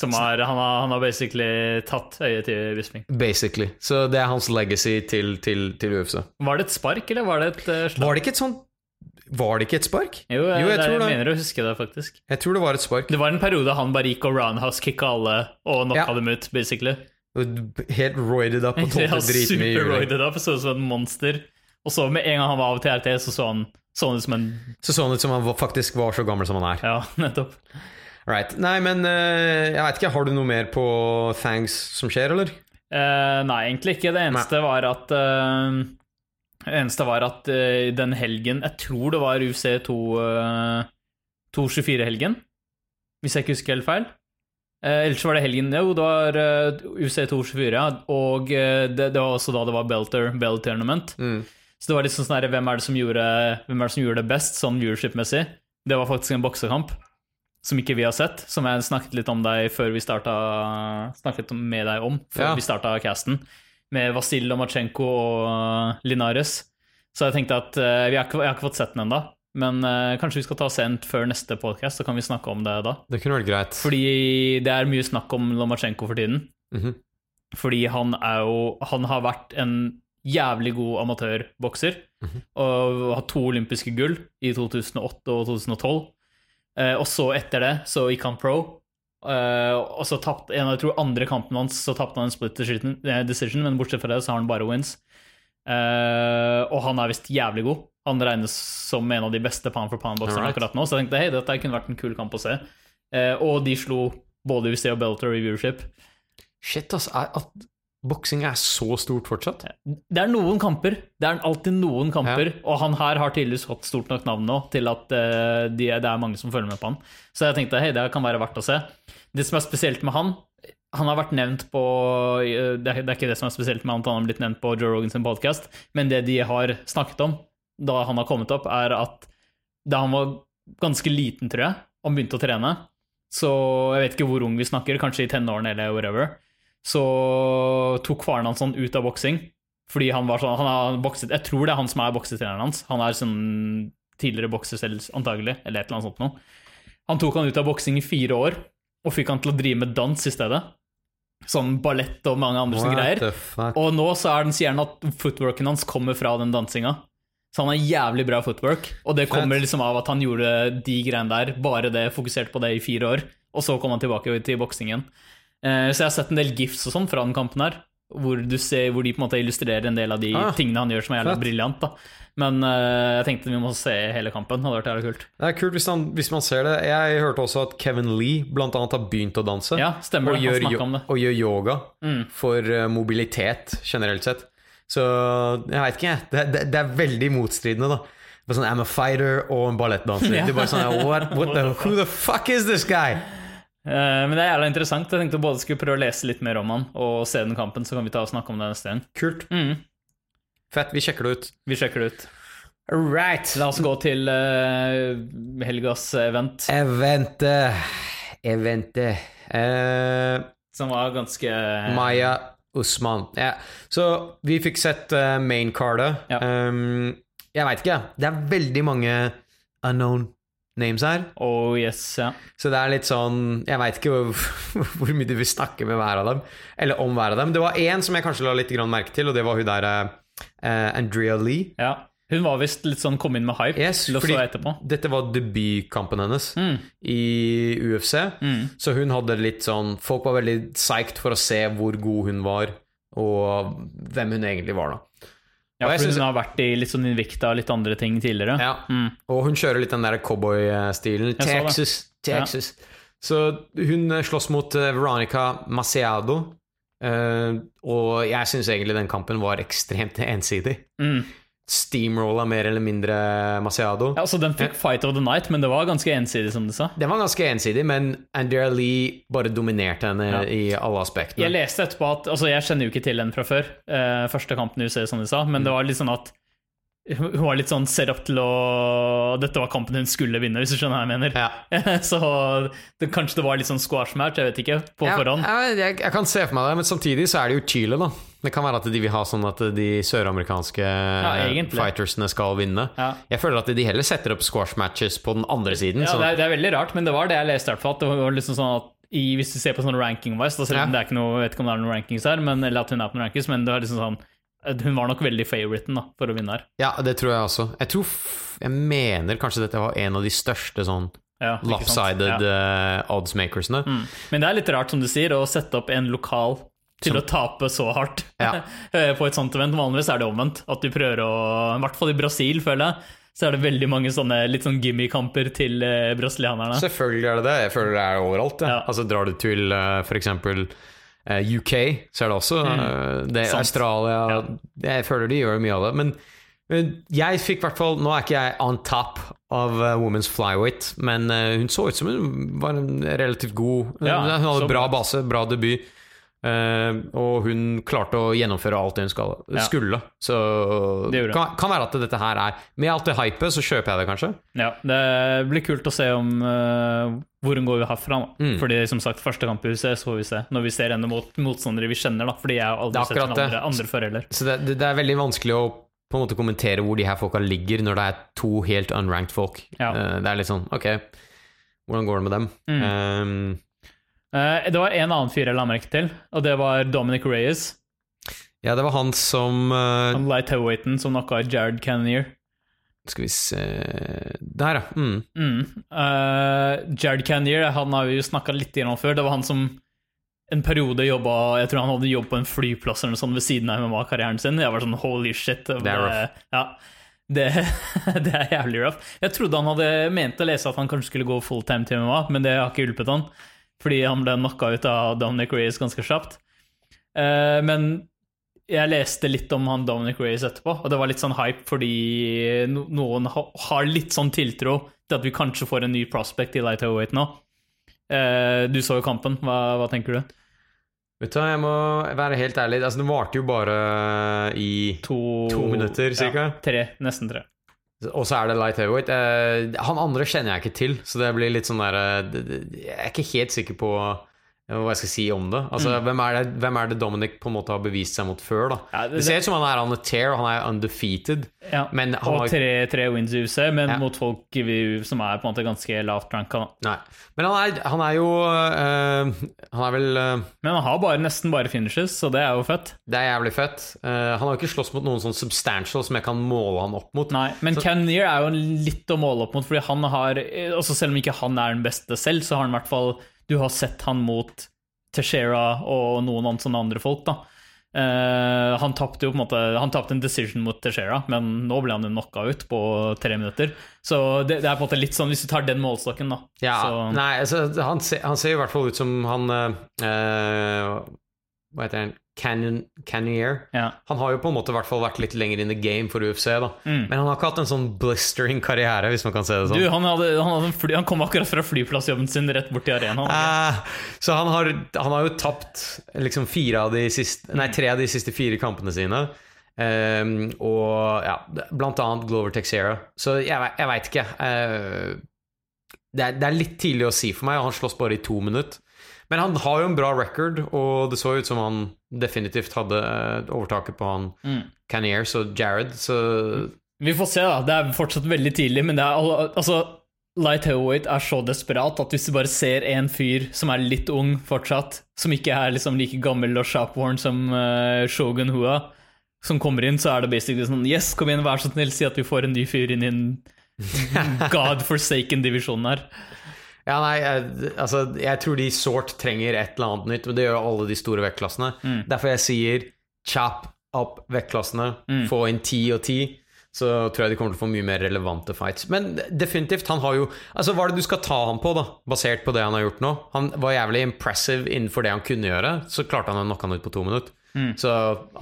har, han, har, han har basically tatt øyet til Bisping. basically. Så det er hans legacy til, til, til UFC. Var det et spark, eller var det et uh, slag? Var det ikke et sånt Var det ikke et spark? Jo, jeg, Jo, jeg jeg mener å huske det, faktisk. Jeg tror det var et spark. Det var en periode han bare gikk og roundhouse-kicka alle og knocka Ja. dem ut, basically. Helt roided up og [LAUGHS] tålte dritmye juling. super-roided up, så ut som et monster. Og så med en gang han var av TRT, så så han sånn ut som en Så sånn ut som han faktisk var så gammel som han er. Ja, [LAUGHS] nettopp. Right. Nei, men eh, jeg veit ikke. Har du noe mer på Thanks som skjer, eller? Uh, nei, egentlig ikke. Det eneste var at uh, Det eneste var at uh, den helgen Jeg tror det var UC2 uh, 224-helgen, hvis jeg ikke husker helt feil. Ellers var det helgen Jo, det var uh, UC224, ja. Og det, det var også da det var Belter Bell Tournament. Mm. Så det var litt sånn her, hvem det som gjorde Hvem er det som gjorde det best, sånn viewership-messig? Det var faktisk en boksekamp som ikke vi har sett, som jeg snakket litt om deg før vi starta Snakket med deg om før Ja. vi starta casten, med Vasil Lomachenko og uh, Linares. Så jeg tenkte at uh, vi har ikke, Jeg har ikke fått sett den ennå, men uh, kanskje vi skal ta sent før neste podcast, så kan vi snakke om det da. Det kunne vært greit. Fordi det er mye snakk om Lomachenko for tiden. Mhm. Fordi han er jo Han har vært en jævlig god amatørbokser. Og har to olympiske gull i 2008 og 2012. Eh, og så etter det så gikk han pro. Eh, og så tapt, en av jeg tror andre kampen hans så tapte han en split decision, eh, decision, men bortsett fra det så har han bare wins. Eh, og han er visst jævlig god. Han regnes som en av de beste pound for pound-bokserne right. akkurat nå. Så jeg tenkte hei, dette kunne vært en kul kamp å se. Eh, og de slo både UC og Bellator i viewership. Shit, ass. Er, at boksing er så stort fortsatt? Det er noen kamper. Det er alltid noen kamper. Og han her har tydeligvis fått stort nok navn nå til at uh, de, det er mange som følger med på han. Så jeg tenkte hei, det kan være verdt å se. Det som er spesielt med han Han har vært nevnt på eh, Det er, det er ikke det som er spesielt med han, han har blitt nevnt på Joe Rogans podkast, men det de har snakket om da han har kommet opp, er at da han var ganske liten, tror jeg, og begynte å trene, så jeg vet ikke hvor ung vi snakker, kanskje i tenårene eller whatever, så tok faren hans sånn ut av boksing. Fordi han var sånn, han har bokset, Jeg tror det er han som er boksetreneren hans. Han er sånn tidligere bokser selv, antagelig, eller et eller annet sånt noe. Han tok han ut av boksing i fire år, og fikk han til å drive med dans i stedet. Sånn ballett og mange andre sånne greier. Og nå så er den, sier han at footworken hans kommer fra den dansinga. Så han har jævlig bra footwork, og det kommer liksom av at han gjorde de greiene der, bare det, fokuserte på det i fire år, og så kom han tilbake til boksingen. Eh, Så jeg har sett en del gifs og sånn fra den kampen her, hvor, du ser, hvor de på en måte illustrerer en del av de Ah, tingene han gjør som er jævlig briljant. Men uh, jeg tenkte vi må se hele kampen. Hadde vært jævlig kult. Det er kult hvis, han, hvis man ser det. Jeg hørte også at Kevin Lee blant annet har begynt å danse. Ja, stemmer og det. gjør, Han snakket om det. og gjør yoga Mm. for eh, mobilitet generelt sett. Så jeg veit ikke, jeg. Det, det, det er veldig motstridende, da. Sånn, I'm a fighter og en ballettdanser. [LAUGHS] Ja. Det er bare sånn, what, what the, Who the fuck is this guy? Eh, men det er jævla interessant. Jeg tenkte både skulle prøve å lese litt mer om han og se den kampen, så kan vi ta og snakke om det neste gang. Kult. Mm. Fett. Vi sjekker det ut. Vi sjekker det ut. Right. La oss gå til uh, helgas event, Evente. Evente. Uh, som var ganske Maya Usman. Ja. Så vi fikk sett uh, maincardet. Ja. Um, jeg veit ikke, det er veldig mange unknown names her. Oh yes, ja. Så det er litt sånn Jeg veit ikke hvor, [LAUGHS] hvor mye du vil snakke med hver av dem. Eller om hver av dem. Det var én som jeg kanskje la litt grann merke til, og det var hun der uh, Andrea Lee. ja. Hun var visst litt sånn kom inn med hype Yes, fordi dette var debutkampen hennes Mm. i UFC. Mm. Så hun hadde litt sånn Folk var veldig psyched for å se hvor god hun var, og hvem hun egentlig var, da. Ja, for synes- hun har vært i litt sånn Invicta og litt andre ting tidligere. Ja. Mm. Og hun kjører litt den der cowboy-stilen. Texas, Texas. Så hun eh, slåss mot eh, Veronica Maceado, eh, og jeg syns egentlig den kampen var ekstremt ensidig. Mm. Steamrolla mer eller mindre Maciado. Ja, altså Den fikk Fight of the Night, men det var ganske ensidig, som du sa. Den var ganske ensidig, men Andrea Lee bare dominerte henne Ja. i alle aspektene. Jeg leste etterpå at Altså, jeg kjenner jo ikke til henne fra før. Eh, første kampen i UC, som du sa, men det var litt sånn at hun var litt sånn ser opp til å Dette var kampen hun skulle vinne, hvis du skjønner hva jeg mener. Ja. [LAUGHS] Så det, kanskje det var litt sånn squash-match, jeg vet ikke, på Ja, forhånd. Jeg, jeg kan se for meg det, men samtidig så er det jo Chile, da. Det kan være at de vil ha sånn at de søramerikanske ja, fightersene skal vinne. Ja. Jeg føler at de heller setter opp squash-matches på den andre siden. Ja, så- det er, det er veldig rart, men det var det jeg leste. At det var liksom sånn at i, hvis du ser på sånn ranking-wise, selv om det er ikke noe, vet ikke om det er noen rankings her, men, eller at hun er på noen rankings, men det var liksom sånn hun var nok veldig favoriten da, for å vinne her. Ja, det tror jeg også. Jeg tror Jeg mener kanskje dette var en av de største sånn Ja, lopsided Ja. eh, oddsmakersene. Mm. Men det er litt rart, som du sier, å sette opp en lokal til Som- å tape så hardt Ja. [LAUGHS] eh, på et sånt event. Vanligvis er det omvendt. At du prøver å I hvert fall i Brasil, føler jeg. Så er det veldig mange sånne litt sånn gimme-kamper til eh, brasilianerne. Selvfølgelig er det det. Jeg føler det er overalt. Ja. Altså Drar du til uh, f.eks. UK, så er det også eh, det er Sant. Australia Ja. Jeg føler de gjør mye av det. Men, jeg fikk i hvert fall Nå er ikke jeg on top av uh, Women's Flyweight, men uh, hun så ut som hun var en relativt god Ja, Hun hadde bra. base, bra debut. Eh, og hun klarte å gjennomføre alt det hun skal, Ja. skulle. Så Det kan, kan være at dette her er Med alt det hypet, så kjøper jeg det kanskje. Ja, Det blir kult å se om uh, hvor hun går herfra. Da. Mm. Fordi som sagt, første kamp i huset, så får vi se. Når vi ser henne mot motstandere vi kjenner. da Fordi jeg har aldri sett henne andre, andre før heller. Så det, det, er veldig vanskelig å på en måte kommentere hvor de her folka ligger, når det er to helt unranked folk. Ja. Uh, det er litt sånn Ok, hvordan går det med dem? Mm. Um, det var en annen fyr jeg la merke til, og det var Dominic Reyes. ja, det var han som uh, Han light heavyweighten som knocka Jared Cannonier. Skal vi se Der, ja. Mm. Mm. Uh, Jared Cannonier han har vi jo snakka litt om før. Det var han som en periode jobba Jeg tror han hadde jobb på en flyplass eller noe sånt ved siden av MMA-karrieren sin. Jeg var sånn holy shit. Det er rough. Ja, det, [LAUGHS] det er jævlig rough. Jeg trodde han hadde ment å lese at han kanskje skulle gå fulltime til MMA, men det har ikke hjulpet han. Fordi han ble knocka ut av Dominic Reyes ganske kjapt. Uh, men jeg leste litt om han Dominic Reyes etterpå, og det var litt sånn hype fordi no noen ha har litt sånn tiltro til at vi kanskje får en ny prospect i light heavyweight nå. Uh, du så jo kampen, hva, hva tenker du? Vet du hva, jeg må være helt ærlig. Altså, det varte jo bare i To, To minutter, cirka? Ja, tre, nesten tre. Og så er det light heavyweight. Eh, han andre kjenner jeg ikke til, så det blir litt sånn der eh, Jeg er ikke helt sikker på hva jeg skal si om det. Altså, Mm. hvem, er det hvem er det Dominic på en måte har bevist seg mot før, da? Ja, Det ser ut som han er on a tear, og han er undefeated. ja. Men han Og har tre, tre wins i UC, men Ja. mot folk som er på en måte ganske lavt ranka. da. Nei. Men han er, han er jo eh, Han er vel eh, Men han har bare, nesten bare finishes, så det er jo fett. Det er jævlig fett. Uh, han har jo ikke slåss mot noen sånn substantial som jeg kan måle han opp mot. Nei, men Så- Cannonier er jo litt å måle opp mot, fordi han har altså Selv om ikke han er den beste selv, så har han i hvert fall Du har sett han mot Teixeira og noen sånne andre folk, da. Uh, han tapte jo på en måte Han tapte en decision mot Teixeira, men nå ble han jo knocka ut på tre minutter. Så det, det er på en måte litt sånn, hvis du tar den målstokken, da. Ja, så, nei, altså, han, ser, han ser i hvert fall ut som han eh, Hva heter han? Canyon, Canyonier. ja. Han har jo på en måte hvert fall vært litt lenger in the game for UFC, da. Mm. Men han har ikke hatt en sånn blistering karriere, hvis man kan se det sånn. Du, han, hadde, han, hadde fly, han kom akkurat fra flyplassjobben sin rett bort til arenaen. Eh, så han har, han har jo tapt liksom fire av de siste Nei, tre av de siste fire kampene sine. Um, og ja, blant annet Glover Texera. Så jeg, jeg veit ikke. Uh, det, er, det er litt tidlig å si for meg, og han slåss bare i to minutter. Men han har jo en bra record, og det så ut som han definitivt hadde eh, overtaket på han Mm. Caniers og Jared, så Vi får se, da. Det er fortsatt veldig tidlig, men det er altså Light heavyweight er så desperat at hvis du bare ser en fyr som er litt ung fortsatt, som ikke er liksom like gammel og sharpworn som uh, Shogun Hua, som kommer inn, så er det basically sånn Yes, kom igjen, vær så snill, si at vi får en ny fyr inn i en [LAUGHS] godforsaken divisjonen her. Ja, nei, jeg, altså, jeg tror de sårt trenger et eller annet nytt, men det gjør alle de store vektklassene. Mm. Derfor jeg sier chap up vektklassene, Mm. få inn ti og ti, så tror jeg de kommer til å få mye mer relevante fights. Men definitivt, han har jo Altså, hva er det du skal ta ham på, da, basert på det han har gjort nå? Han var jævlig impressive innenfor det han kunne gjøre, så klarte han å knocke han ut på to minutter. Mm. Så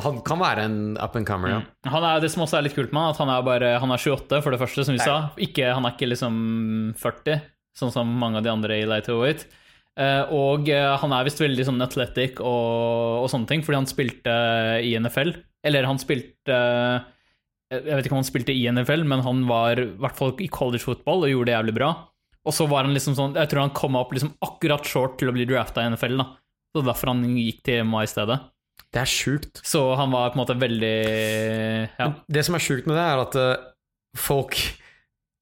han kan være en up and comer, ja. Han er, det som også er litt kult med han, at han er bare Han er 28, for det første, som vi Nei. sa. Ikke, han er ikke liksom 40, sånn som mange av de andre i light heavyweight. Uh, og uh, han er visst veldig sånn athletic og, og sånne ting, fordi han spilte i NFL. Eller han spilte eh, Jeg vet ikke om han spilte i NFL, men han var i hvert fall i college football og gjorde det jævlig bra. Og så var han liksom sånn Jeg tror han kom opp liksom akkurat short til å bli drafta i NFL, da. Så derfor han gikk til MA i stedet. Det er sjukt. Så han var på en måte veldig Ja. Det som er sjukt med det, er at eh, folk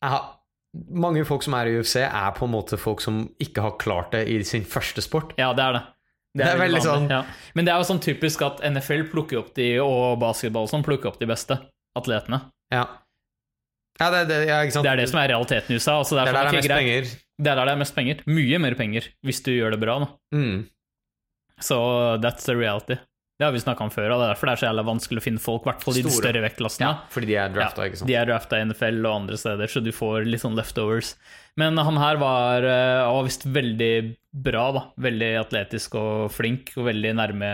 er, Mange folk som er i UFC, er på en måte folk som ikke har klart det i sin første sport. Ja, det er det. Det er veldig sånn- ja. Men det er jo sånn typisk at NFL plukker opp de, og basketball og sånn, plukker opp de beste atletene. Ja, ja, det, det, ja? Det er det som er realiteten i USA. Altså det, Det er er der sånn, det er mest penger. Det er der det er mest penger. Mye mer penger, hvis du gjør det bra. Da. Mm. Så that's the reality. Det har vi snakka om før, og det er derfor det er så jævla vanskelig å finne folk, i i de større vektklassene. Ja, fordi de er drafta, ikke sant. De er drafta i NFL og andre steder, så du får litt sånn leftovers. Men han her var, eh, var visst veldig bra, da. Veldig atletisk og flink, og veldig nærme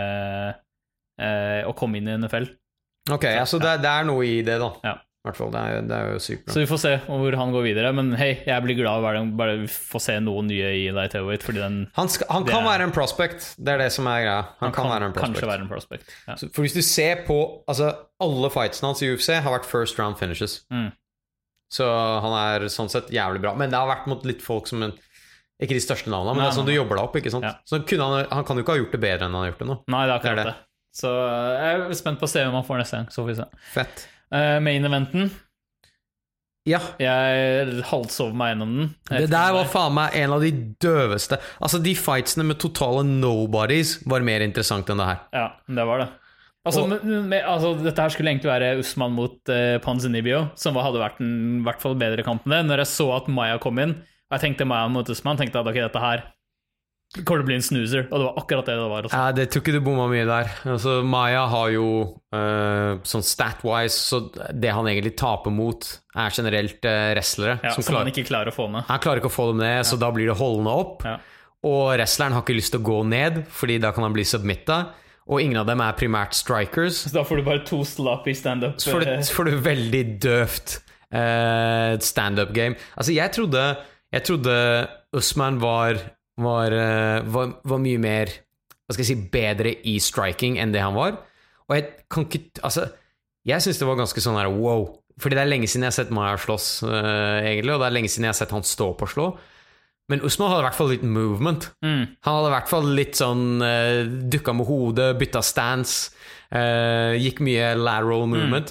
eh, å komme inn i NFL. Ok, ja, så det, det er noe i det, da. Ja. Hvert fall. Det er, det er jo sykt bra. Så vi får se hvor han går videre. Men hei, jeg blir glad hver gang bare vi får se noen nye i Light Heavyweight, fordi den Han, skal, han kan er- være en prospect, det er det som er greia. Han, kan, være en prospect. kanskje være en prospect. Ja. Så- For hvis du ser på altså, Alle fightsene hans i UFC har vært first round finishes. Mm. Så han er sånn sett jævlig bra. Men det har vært mot litt folk som en, Ikke de største navnene, men Nei, det er sånn du jobber deg opp. ikke sant? Ja. Så han, han kan jo ikke ha gjort det bedre enn han har gjort det nå. Nei, det er akkurat Det det. det. Så eh, jeg er spent på å se hvem han får neste gang. Så får vi se. Fett. Uh, main eventen. Ja. Jeg halvsov meg gjennom den. Det der var faen meg en av de døveste Altså, de fightsene med totale nobodies var mer interessant enn det her. Ja, det var det. Altså, Og- med, altså, dette her skulle egentlig være Usman mot uh, Panzenibio, som hadde vært en hvert fall bedre kamp enn det. Når jeg så at Maya kom inn, og jeg tenkte Maya mot Usman, tenkte jeg at ok, dette her kommer til å bli en snoozer. Og det var akkurat det det var. Altså. Ja, det tror ikke du bomma mye der. Altså, Maya har jo uh, sånn stat-wise, så det han egentlig taper mot, er generelt uh, wrestlere. Ja, som som klarer, han ikke klarer å få ned. han klarer ikke å få dem ned, så da blir det holdende opp. Ja. Og wrestleren har ikke lyst til å gå ned, fordi da kan han bli submitta. Og ingen av dem er primært strikers. Så da får du bare to sloppy standup. Så får du, eh, så får du veldig døvt uh, standup game. Altså, jeg trodde, jeg trodde Usman var, var, eh, var, var mye mer Hva skal jeg si bedre i striking enn det han var. Og jeg kan ikke Altså, jeg syns det var ganske sånn her wow. Fordi det er lenge siden jeg har sett Maya slåss, uh, egentlig, og det er lenge siden jeg har sett han stå på slå. Men Usman hadde i hvert fall litt movement. mm. Han hadde i hvert fall litt sånn uh, Dukka med hodet, bytta stance. uh, gikk mye lateral movement.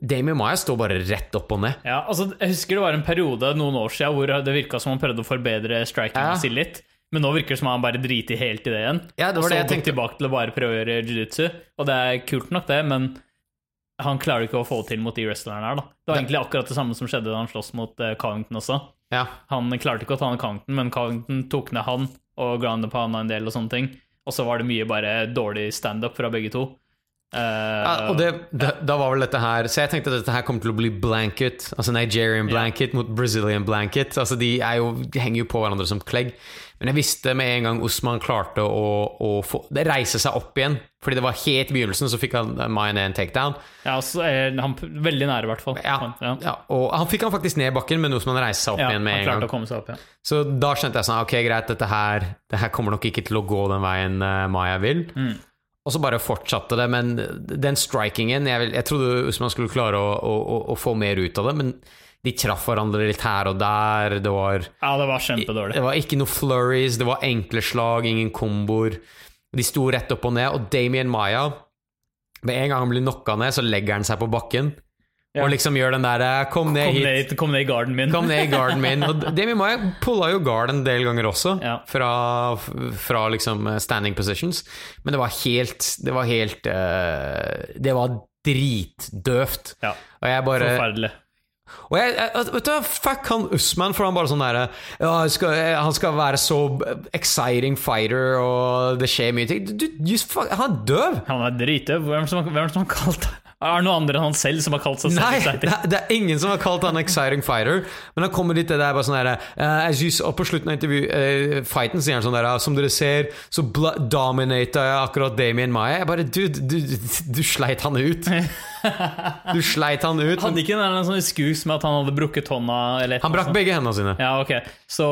Damien Maya står bare rett opp og ned. Ja, altså, jeg husker det var en periode noen år siden hvor det virka som han prøvde å forbedre strikingen Ja. sin litt. Men nå virker det som han bare driter helt i det igjen. Ja, det og var så det jeg tenkte. tilbake til å bare prøve å gjøre jiu-jitsu. Og det er kult nok, det, men han klarer ikke å få det til mot de wrestlerne her, da. Det var egentlig akkurat det samme som skjedde da han sloss mot uh, Covington også. Ja. Han klarte ikke å ta ned Covington, men Covington tok ned han og grounded på han en del og sånne ting. Og så var det mye bare dårlig standup fra begge to. Uh, Ja, og det, da, da var vel dette her Så jeg tenkte at dette her kommer til å bli blanket. Altså Nigerian blanket mot Brazilian blanket. Altså De, jo, henger jo på hverandre som klegg. Men jeg visste med en gang Osman klarte å, å få, det reise seg opp igjen. Fordi det var helt i begynnelsen, så fikk han Mayan en takedown. ja, så er han veldig nære, i hvert fall. Ja, ja. ja, og han fikk han faktisk ned i bakken, men Osman reiste seg opp Ja, igjen med en gang. opp, ja. Så da skjønte jeg sånn Ok, greit, dette her, det her kommer nok ikke til å gå den veien eh, Maya vil. Mm. Og så bare fortsatte det, men den strikingen Jeg, jeg trodde Usman skulle klare å, å, å få mer ut av det, men de traff hverandre litt her og der. Det var, Ja, det var kjempedårlig. det var ikke noe flurries, det var enkle slag, ingen komboer. De sto rett opp og ned, og Damien Maya Med en gang han blir knocka ned, så legger han seg på bakken Ja. og liksom gjør den derre Kom ned Kom hit. ned, kom ned i garden min. Kom ned i garden min. Og [LAUGHS] Damien Maya pulla jo guard en del ganger også, Ja. fra, fra liksom standing positions. Men det var helt Det var helt uh, Det var dritdøvt. Ja, Og jeg bare forferdelig. Og jeg, jeg, vet du, Fuck han Usman, for han bare sånn derre ja, han skal, være så exciting fighter, og det skjer mye ting. Du, just, fuck, han er døv! Han er dritdøv. Hvem som, har kalt Er det noen andre enn han selv som har kalt seg Nei, det, det er ingen som har kalt han exciting fighter. Men han kommer dit, det er bare sånn her eh, Og på slutten av intervju, uh, fighten sier han sånn der Som dere ser, så dominata jeg akkurat Damien Maya. Jeg bare Dude, du, du, du sleit han ut. [LAUGHS] Du sleit han ut. Hadde ikke en sånn excuse med at han hadde brukket hånda? Eller Han brakk begge hendene sine. Ja, ok. Så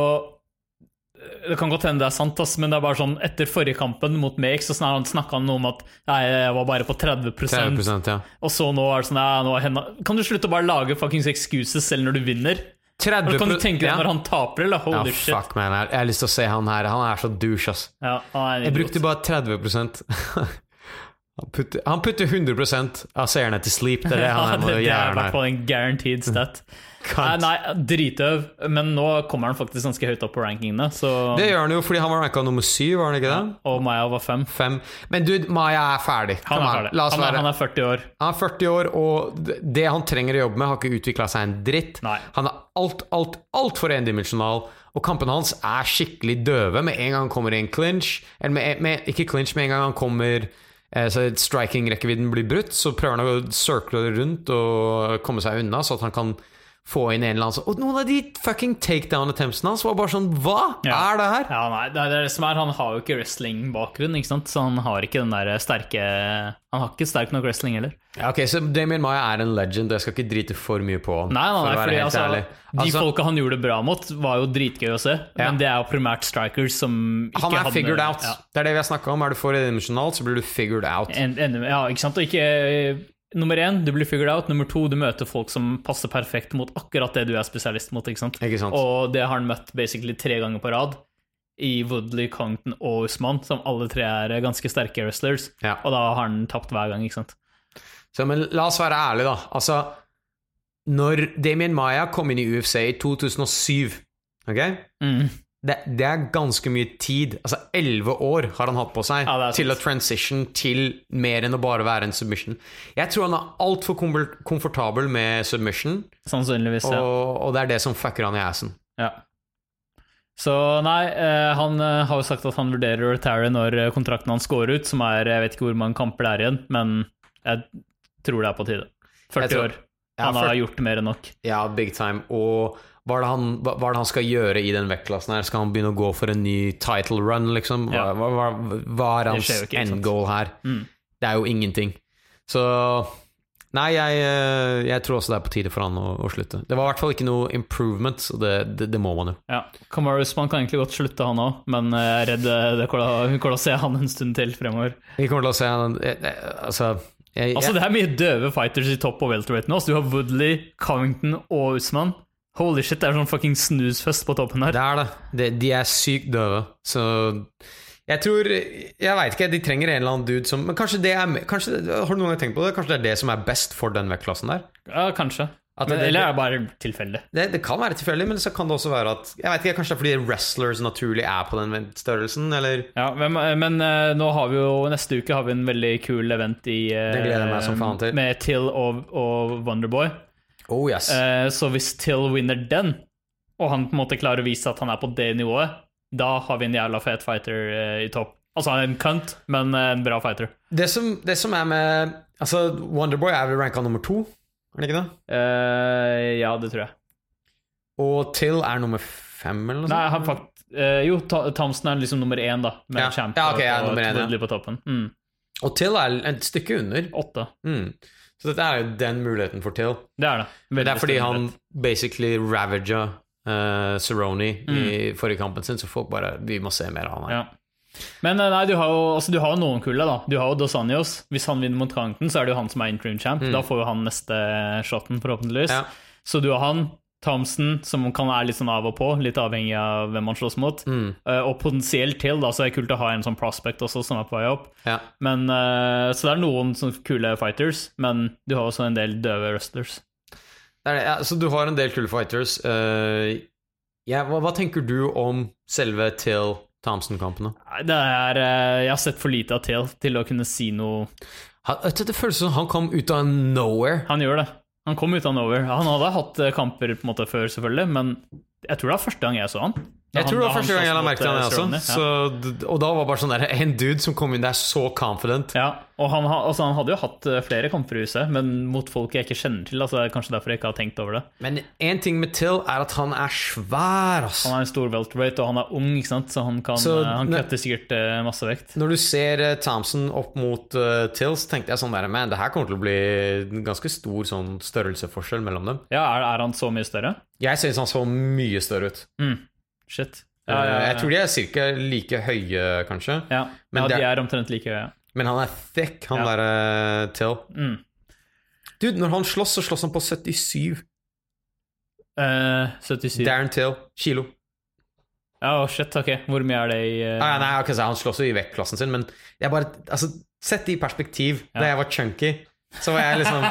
det kan godt hende det er sant, ass, men det er bare sånn etter forrige kampen mot Make så snakka han om at nei, jeg var bare på 30, 30 ja. Og så nå er det sånn ja, nå er henne. Kan du slutte å bare lage fuckings excuses selv når du vinner? 30 Eller kan du tenke deg ja. når han taper, eller? Ja, Holy shit. fuck, man. Jeg har lyst til å se han her. Han er så douche, ass. Ja, han Jeg brukte bare 30 [LAUGHS] Han putter, han putter 100 av seerne til sleep. Det er det han [LAUGHS] Ja, det, det er i hvert fall en guaranteed stat. Nei, Kant. nei, dritøv, men nå kommer han faktisk ganske høyt opp på rankingene. Så, Det gjør han jo fordi han var ranka nummer syv, var han ikke det? og Maya var fem. Fem. Men dude, Maya er ferdig. Han er ferdig. Han er, han er 40 år. Han er 40 år, og det- det han trenger å jobbe med, har ikke utvikla seg en dritt. Nei. Han er alt, alt, altfor endimensjonal, og kampene hans er skikkelig døve med en gang han kommer i en clinch. Eller med, med, ikke clinch, med en gang han kommer eh, så striking-rekkevidden blir brutt, så prøver han å circle rundt og komme seg unna, så at han kan få inn en eller annen sånn Og noen av de fucking takedown-attemptsene hans var bare sånn Hva Ja. er det her? Ja, nei, det er det som er, Han har jo ikke wrestling-bakgrunn, ikke sant? så han har ikke den der sterke Han har ikke sterk nok wrestling heller. Ja, ok, Så Damien Maya er en legend, og jeg skal ikke drite for mye på han. Nei, nei, for nei å fordi helt altså. De Altså, folka han gjorde det bra mot, var jo dritgøy å se, Ja. men det er jo primært strikers som ikke hadde Han er hadde figured out. Ja, Det er det vi har snakka om. Er du for endimensjonal, så blir du figured out. en, en, ja, ikke sant? Og ikke Nummer én, du blir figured out. Nummer to, du møter folk som passer perfekt mot akkurat det du er spesialist mot. ikke sant? Ikke sant? Og det har han møtt basically tre ganger på rad. I Woodley, Congton og Usman, som alle tre er ganske sterke wrestlers. Ja. Og da har han tapt hver gang, ikke sant. Så, men la oss være ærlige, da. Altså, når Damien Maya kom inn i UFC i 2007 Ok? Mm. Det, det er ganske mye tid. Altså, elleve år har han hatt på seg Ja, til å transition til mer enn å bare være en submission. Jeg tror han er altfor komfort- komfortabel med submission, Sannsynligvis, ja. og det er det som fucker han i assen. ja. Så nei, eh, han eh, har jo sagt at han vurderer retire når eh, kontrakten hans går ut, som er Jeg vet ikke hvor mange kamper det er igjen, men jeg tror det er på tide. 40 tror- år. Ja, Han har gjort mer enn nok. Ja, big time. Og hva er, han, hva, er det han skal gjøre i den vektklassen her? Skal han begynne å gå for en ny title run, liksom? Hva, Ja. hva, hva, er hans ikke, end goal her? Mm. Det er jo ingenting. Så Nei, jeg, eh, jeg tror også det er på tide for han å, å slutte. Det var i hvert fall ikke noe improvement, så det, det, det må man jo. Ja. Kamaru Usman kan egentlig godt slutte, han òg, men jeg er redd eh, det kommer vi kommer til å se han en stund til fremover. Vi kommer til å se han jeg, jeg, Altså, jeg, Altså, det er mye døve fighters i topp og welterweight nå. Altså, du har Woodley, Covington og Usman. Holy shit, det er sånn fucking snusfest på toppen her. Det er det. De, De er sykt døve. Så jeg tror Jeg veit ikke, de trenger en eller annen dude som Men kanskje det er kanskje, Har du noen gang tenkt på det? Kanskje det er det som er best for den vektklassen der? Ja, kanskje. At Men, det- eller er det bare tilfeldig? Det, det kan være tilfeldig, men så kan det også være at Jeg vet ikke, Kanskje det er fordi wrestlers naturlig er på den størrelsen, eller Ja, men, men eh, nå har vi jo neste uke har vi en veldig kul event i eh, Det gleder jeg meg som faen til. Med Till og, og Wonderboy. Oh yes. Eh, så hvis Till vinner den, og han på en måte klarer å vise at han er på det nivået, da har vi en jævla fet fighter eh, i topp. Altså, han en cunt, men eh, en bra fighter. Det som, det som er med Altså, Wonderboy er vel ranka nummer to, er det ikke det? Eh, ja, det tror jeg. Og Till er nummer fem, eller noe Nei, sånt? han fakt... eh, jo, Ta- Thompson er liksom nummer én, da, med Ja. Champ Ja, ok, ja, og nummer én, ja. Woodley på toppen. Mm. Og Till er et stykke under. Åtte. Mm. Så dette er jo den muligheten for Till. Det er det. Det er fordi han basically ravaga uh, Cerrone Mm. i forrige kampen sin, så folk bare Vi må se mer av han her. Ja. Men eh, nei, du har jo altså, du har jo noen kuller da. Du har jo Dos Anjos. Hvis han vinner mot Canton, så er det jo han som er interim champ. Da får jo han neste shoten, forhåpentligvis. Mm. Ja. Så du har han. Thompson, som kan være litt sånn av og på, litt avhengig av hvem man slåss mot. Mm. Uh, og potensielt til, da, så er det kult å ha en sånn prospect også, som er på vei opp. Ja. Men, uh, så det er noen sånne kule fighters, men du har også en del døve wrestlers. Det det. Ja, så du har en del kule fighters. Uh, ja, hva, hva tenker du om selve Till Thompson-kampene? Det er Jeg har sett for lite av Tail til å kunne si noe Han- Det føles som han kom ut av nowhere. Han gjør det. Han kom ut av nowhere. Han hadde hatt eh, kamper på en måte før, selvfølgelig, men jeg tror det var første gang jeg så han. Jeg tror det var første gang jeg la merke til han, eh, jeg også. Så, og da var bare sånn der En dude som kom inn der så confident. Ja, og han, altså han hadde jo hatt eh, flere kamper i huset, men mot folk jeg ikke kjenner til. Altså, kanskje derfor jeg ikke har tenkt over det. Men én ting med Till er at han er svær, altså. Han er en stor welterweight, og han er ung, ikke sant? så han, kan, Så, eh, han kutter sikkert masse vekt. Når du ser Thompson opp mot uh, Till, så tenkte jeg sånn der Man, det her kommer til å bli en ganske stor sånn størrelsesforskjell mellom dem. Ja, er, er han så mye større? Jeg synes han så mye større ut. Mm. Shit. Eh, Jeg tror de er ca. like høye, kanskje. ja. Men ja, de er- er omtrent like høye. Men han er thick, han Ja. derre Till. Mm. Dude, når han slåss, så slåss han på 77. Uh, 77. Darren Till, kilo. Ja, oh, shit, ok. Hvor mye er det i uh... Ah, ja, nei, okay, så han slåss jo i vektklassen sin, men jeg bare Altså, sett det i perspektiv. Da jeg var chunky, så var jeg liksom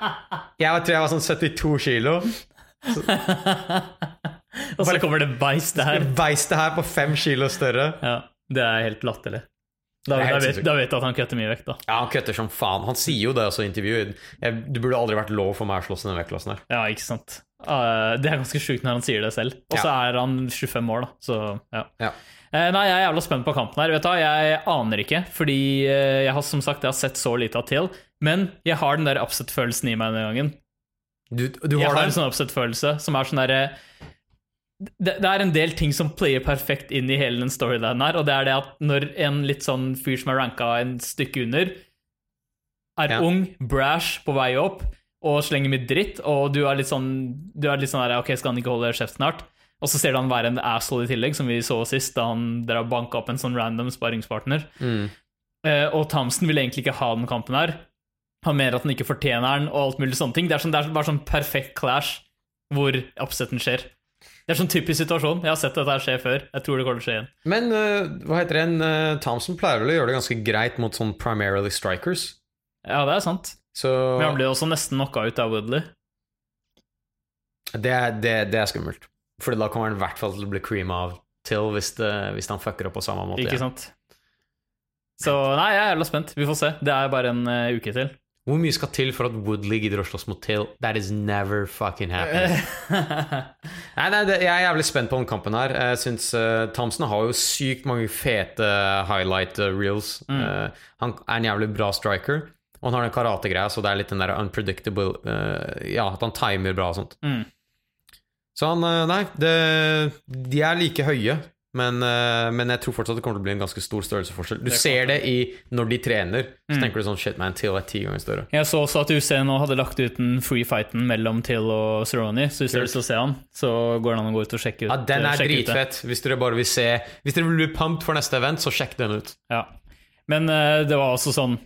[LAUGHS] Jeg tror jeg var sånn 72 kilo. [LAUGHS] Og så kommer det beist her. [LAUGHS] Beist det her på fem kilo større. Ja, det er helt latterlig. Da, da, vet, da vet du at han kutter mye vekt, da. Ja, han kutter som faen. Han sier jo det også i intervjuet. Jeg, det burde aldri vært lov for meg å slåss i den vektklassen her. Ja, ikke sant. Uh, det er ganske sjukt når han sier det selv. Og så er han 25 år, da. Så ja. Ja. Uh, nei, jeg er jævla spent på kampen her. Vet du, Jeg aner ikke, fordi uh, jeg har som sagt jeg har sett så lite av Till. Men jeg har den der upset-følelsen i meg denne gangen. Du, du Jeg har har en sånn upset-følelse som er sånn derre det, det er en del ting som player perfekt inn i hele den storylinen her, og det er det at når en litt sånn fyr som er ranka en stykke under, er Ja. ung, brash, på vei opp, og slenger mye dritt, og du er litt sånn Du er litt sånn der, Ok, skal han ikke holde kjeft snart? Og så ser du han være en asshole i tillegg, som vi så sist, da han dere banka opp en sånn random sparringspartner. Mm. Uh, og Thompson vil egentlig ikke ha den kampen her. Han mener at han ikke fortjener den, og alt mulig sånne ting. Det er, sånn, det er bare sånn perfekt clash hvor upseten skjer. Det er sånn typisk situasjon. Jeg har sett dette skje før. Jeg tror det kommer til å skje igjen. Men uh, hva heter det? Øh, Thompson pleier vel å gjøre det ganske greit mot sånn primarily strikers. Ja, det er sant. Så Men han ble også nesten knocka ut av Woodley. det, er- det, det er skummelt. For da kommer han i hvert fall til å bli creama av til hvis, det, hvis han fucker opp på samme måte. Ikke sant? Så nei, jeg er jævla spent. Vi får se. Det er bare en uh, uke til. Hvor mye skal til for at Woodley gidder å slåss mot Till? That is never fucking happening. [LAUGHS] Nei, nei, det, Jeg er jævlig spent på den kampen her. Jeg synes uh, Thompson har jo sykt mange fete highlight reels. reels. Uh, han er en jævlig bra striker. Og han har den karategreia, så det er litt den der unpredictable uh, Ja, at han timer bra og sånt. Mm. Så han Nei, det, de er like høye. Men, uh, men jeg tror fortsatt det kommer til å bli en ganske stor størrelsesforskjell. Du Det ser det i når de trener. Så Mm. tenker du sånn Shit, man, Till er ti ganger større. Jeg så også at UC nå hadde lagt ut den free fighten mellom Till og Cerrone, så hvis dere har lyst til å se han, så går det an å gå ut og sjekke ut. Ja, den er ut det. dritfett. Hvis dere bare vil se Hvis dere vil bli pumped for neste event, så sjekk den ut. Ja. Men uh, det var også sånn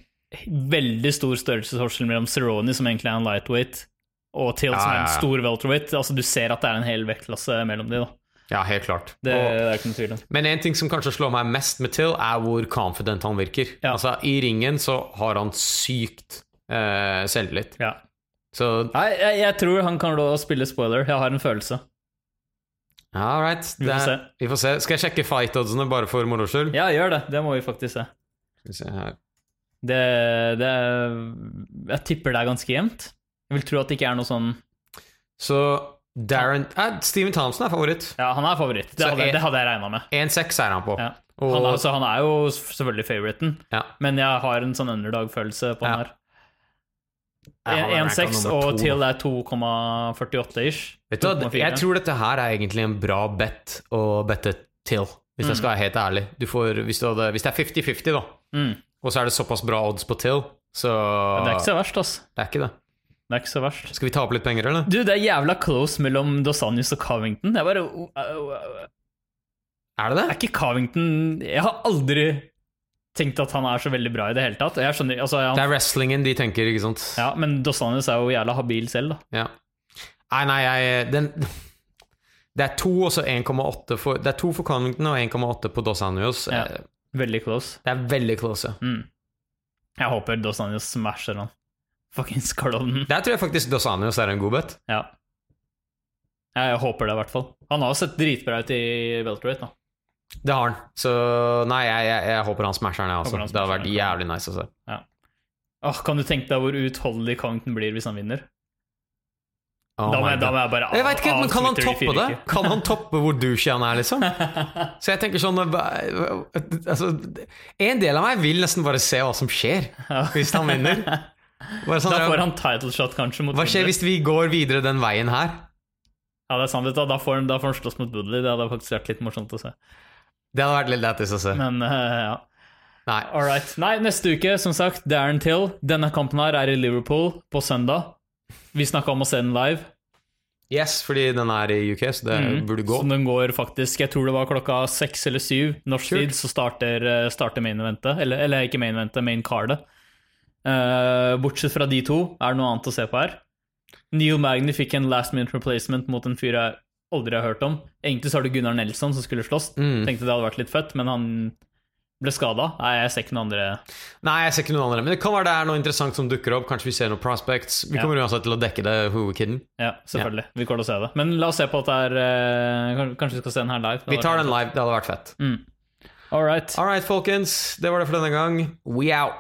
veldig stor størrelsesforskjell mellom Cerrone, som egentlig er en lightweight, og Till, som Ja, er en stor welterweight. Altså, du ser at det er en hel vektklasse mellom de, da. Ja, helt klart. Det, Og, det er ikke noe tvil om. men en ting som kanskje slår meg mest med Till, er hvor confident han virker. Ja. Altså, I ringen så har han sykt eh, selvtillit. Ja. Så Nei, jeg, jeg tror han kan spille spoiler. Jeg har en følelse. all right. Vi får se. Vi får se. Skal jeg sjekke fight-oddsene bare for moro skyld? Ja, gjør det. Det må vi faktisk se. Skal vi se her. Det, det Jeg tipper det er ganske jevnt. Jeg vil tro at det ikke er noe sånn Så Darren eh, Steven Thompson er favoritt. Ja, han er favoritt. Det hadde, en- det hadde jeg regna med. 1-6 er han på. Ja. Og, Han er, så han er jo selvfølgelig favoriten, ja. men jeg har en sånn underdog-følelse på han her. Jeg har vel ranket 1,6 nummer og til til er 2,48-ish. Vet du hva, jeg tror dette her er egentlig en bra bet å bette til, hvis jeg skal være helt ærlig. Du får, hvis, du hadde, hvis det er 50-50, da, Mm. og så er det såpass bra odds på til, så Det er ikke så verst, ass. det er ikke det. Det er ikke så verst. Skal vi ta opp litt penger, eller? Du, det er jævla close mellom Dos Anjos og Covington. Jeg bare uh, uh, Er det det? Er ikke Covington Jeg har aldri tenkt at han er så veldig bra i det hele tatt. Skjønner, altså, Det er wrestlingen de tenker, ikke sant? ja, Men Dos Anjos er jo jævla habil selv, da. Ja. Nei, nei, jeg den, Det er to og så 1,8 for Det er to for Covington og 1,8 på Dos Anjos. Ja. Veldig close. Det er veldig close, ja. Mm. Jeg håper Dos Anjos smasher han. Fuckings klovnen. Der tror jeg faktisk Dos Anjos er en god bet. Ja. Jeg håper det, i hvert fall. Han har jo sett dritbra ut i welterweight, da. Det har han. Så nei, jeg, jeg, jeg håper han smasher jeg, altså. Det hadde vært jævlig nice å se. Åh, kan du tenke deg hvor utholdelig Covington blir hvis han vinner? Oh da, må jeg, da må jeg bare Jeg vet ikke, men Kan han toppe det? Kan han toppe hvor douche han er, liksom? [LAUGHS] Så jeg tenker sånn altså, En del av meg vil nesten bare se hva som skjer hvis han vinner. [LAUGHS] Sånn, Da får han title shot, kanskje. Mot Hva skjer hvis vi går videre den veien her? Ja, det er sant. Da får han, da får han slåss mot Woodley. Det hadde faktisk vært litt morsomt å se. Det hadde vært litt lættis å se. Men uh, ja. Nei. All right. Nei, neste uke, som sagt, Darren Till. Denne kampen her er i Liverpool på søndag. Vi snakka om å se den live. Yes, fordi den er i UK, så det mm. burde gå. Så den går faktisk Jeg tror det var klokka seks eller syv norsk tid, så starter, eh, starter main eventet. Eller, eller ikke main eventet, main cardet. Eh, bortsett fra de to, er det noe annet å se på her. Neil Magny fikk en last minute replacement mot en fyr jeg aldri har hørt om. Egentlig så har du Gunnar Nelson som skulle slåss. Mm. Tenkte det hadde vært litt fett, men han ble skada. Nei, jeg ser ikke noen andre Nei, jeg ser ikke noen andre. Men det kan være det er noe interessant som dukker opp. Kanskje vi ser noen prospects. Vi Ja. kommer uansett til å dekke det. hovedkiden Ja, selvfølgelig. Vi kommer til å se det. Men la oss se på at det er eh, Kanskje vi skal se den her live. Vi tar den live. Det hadde vært fett. Mm. All right. All right, folkens. Det var det for denne gang. We out.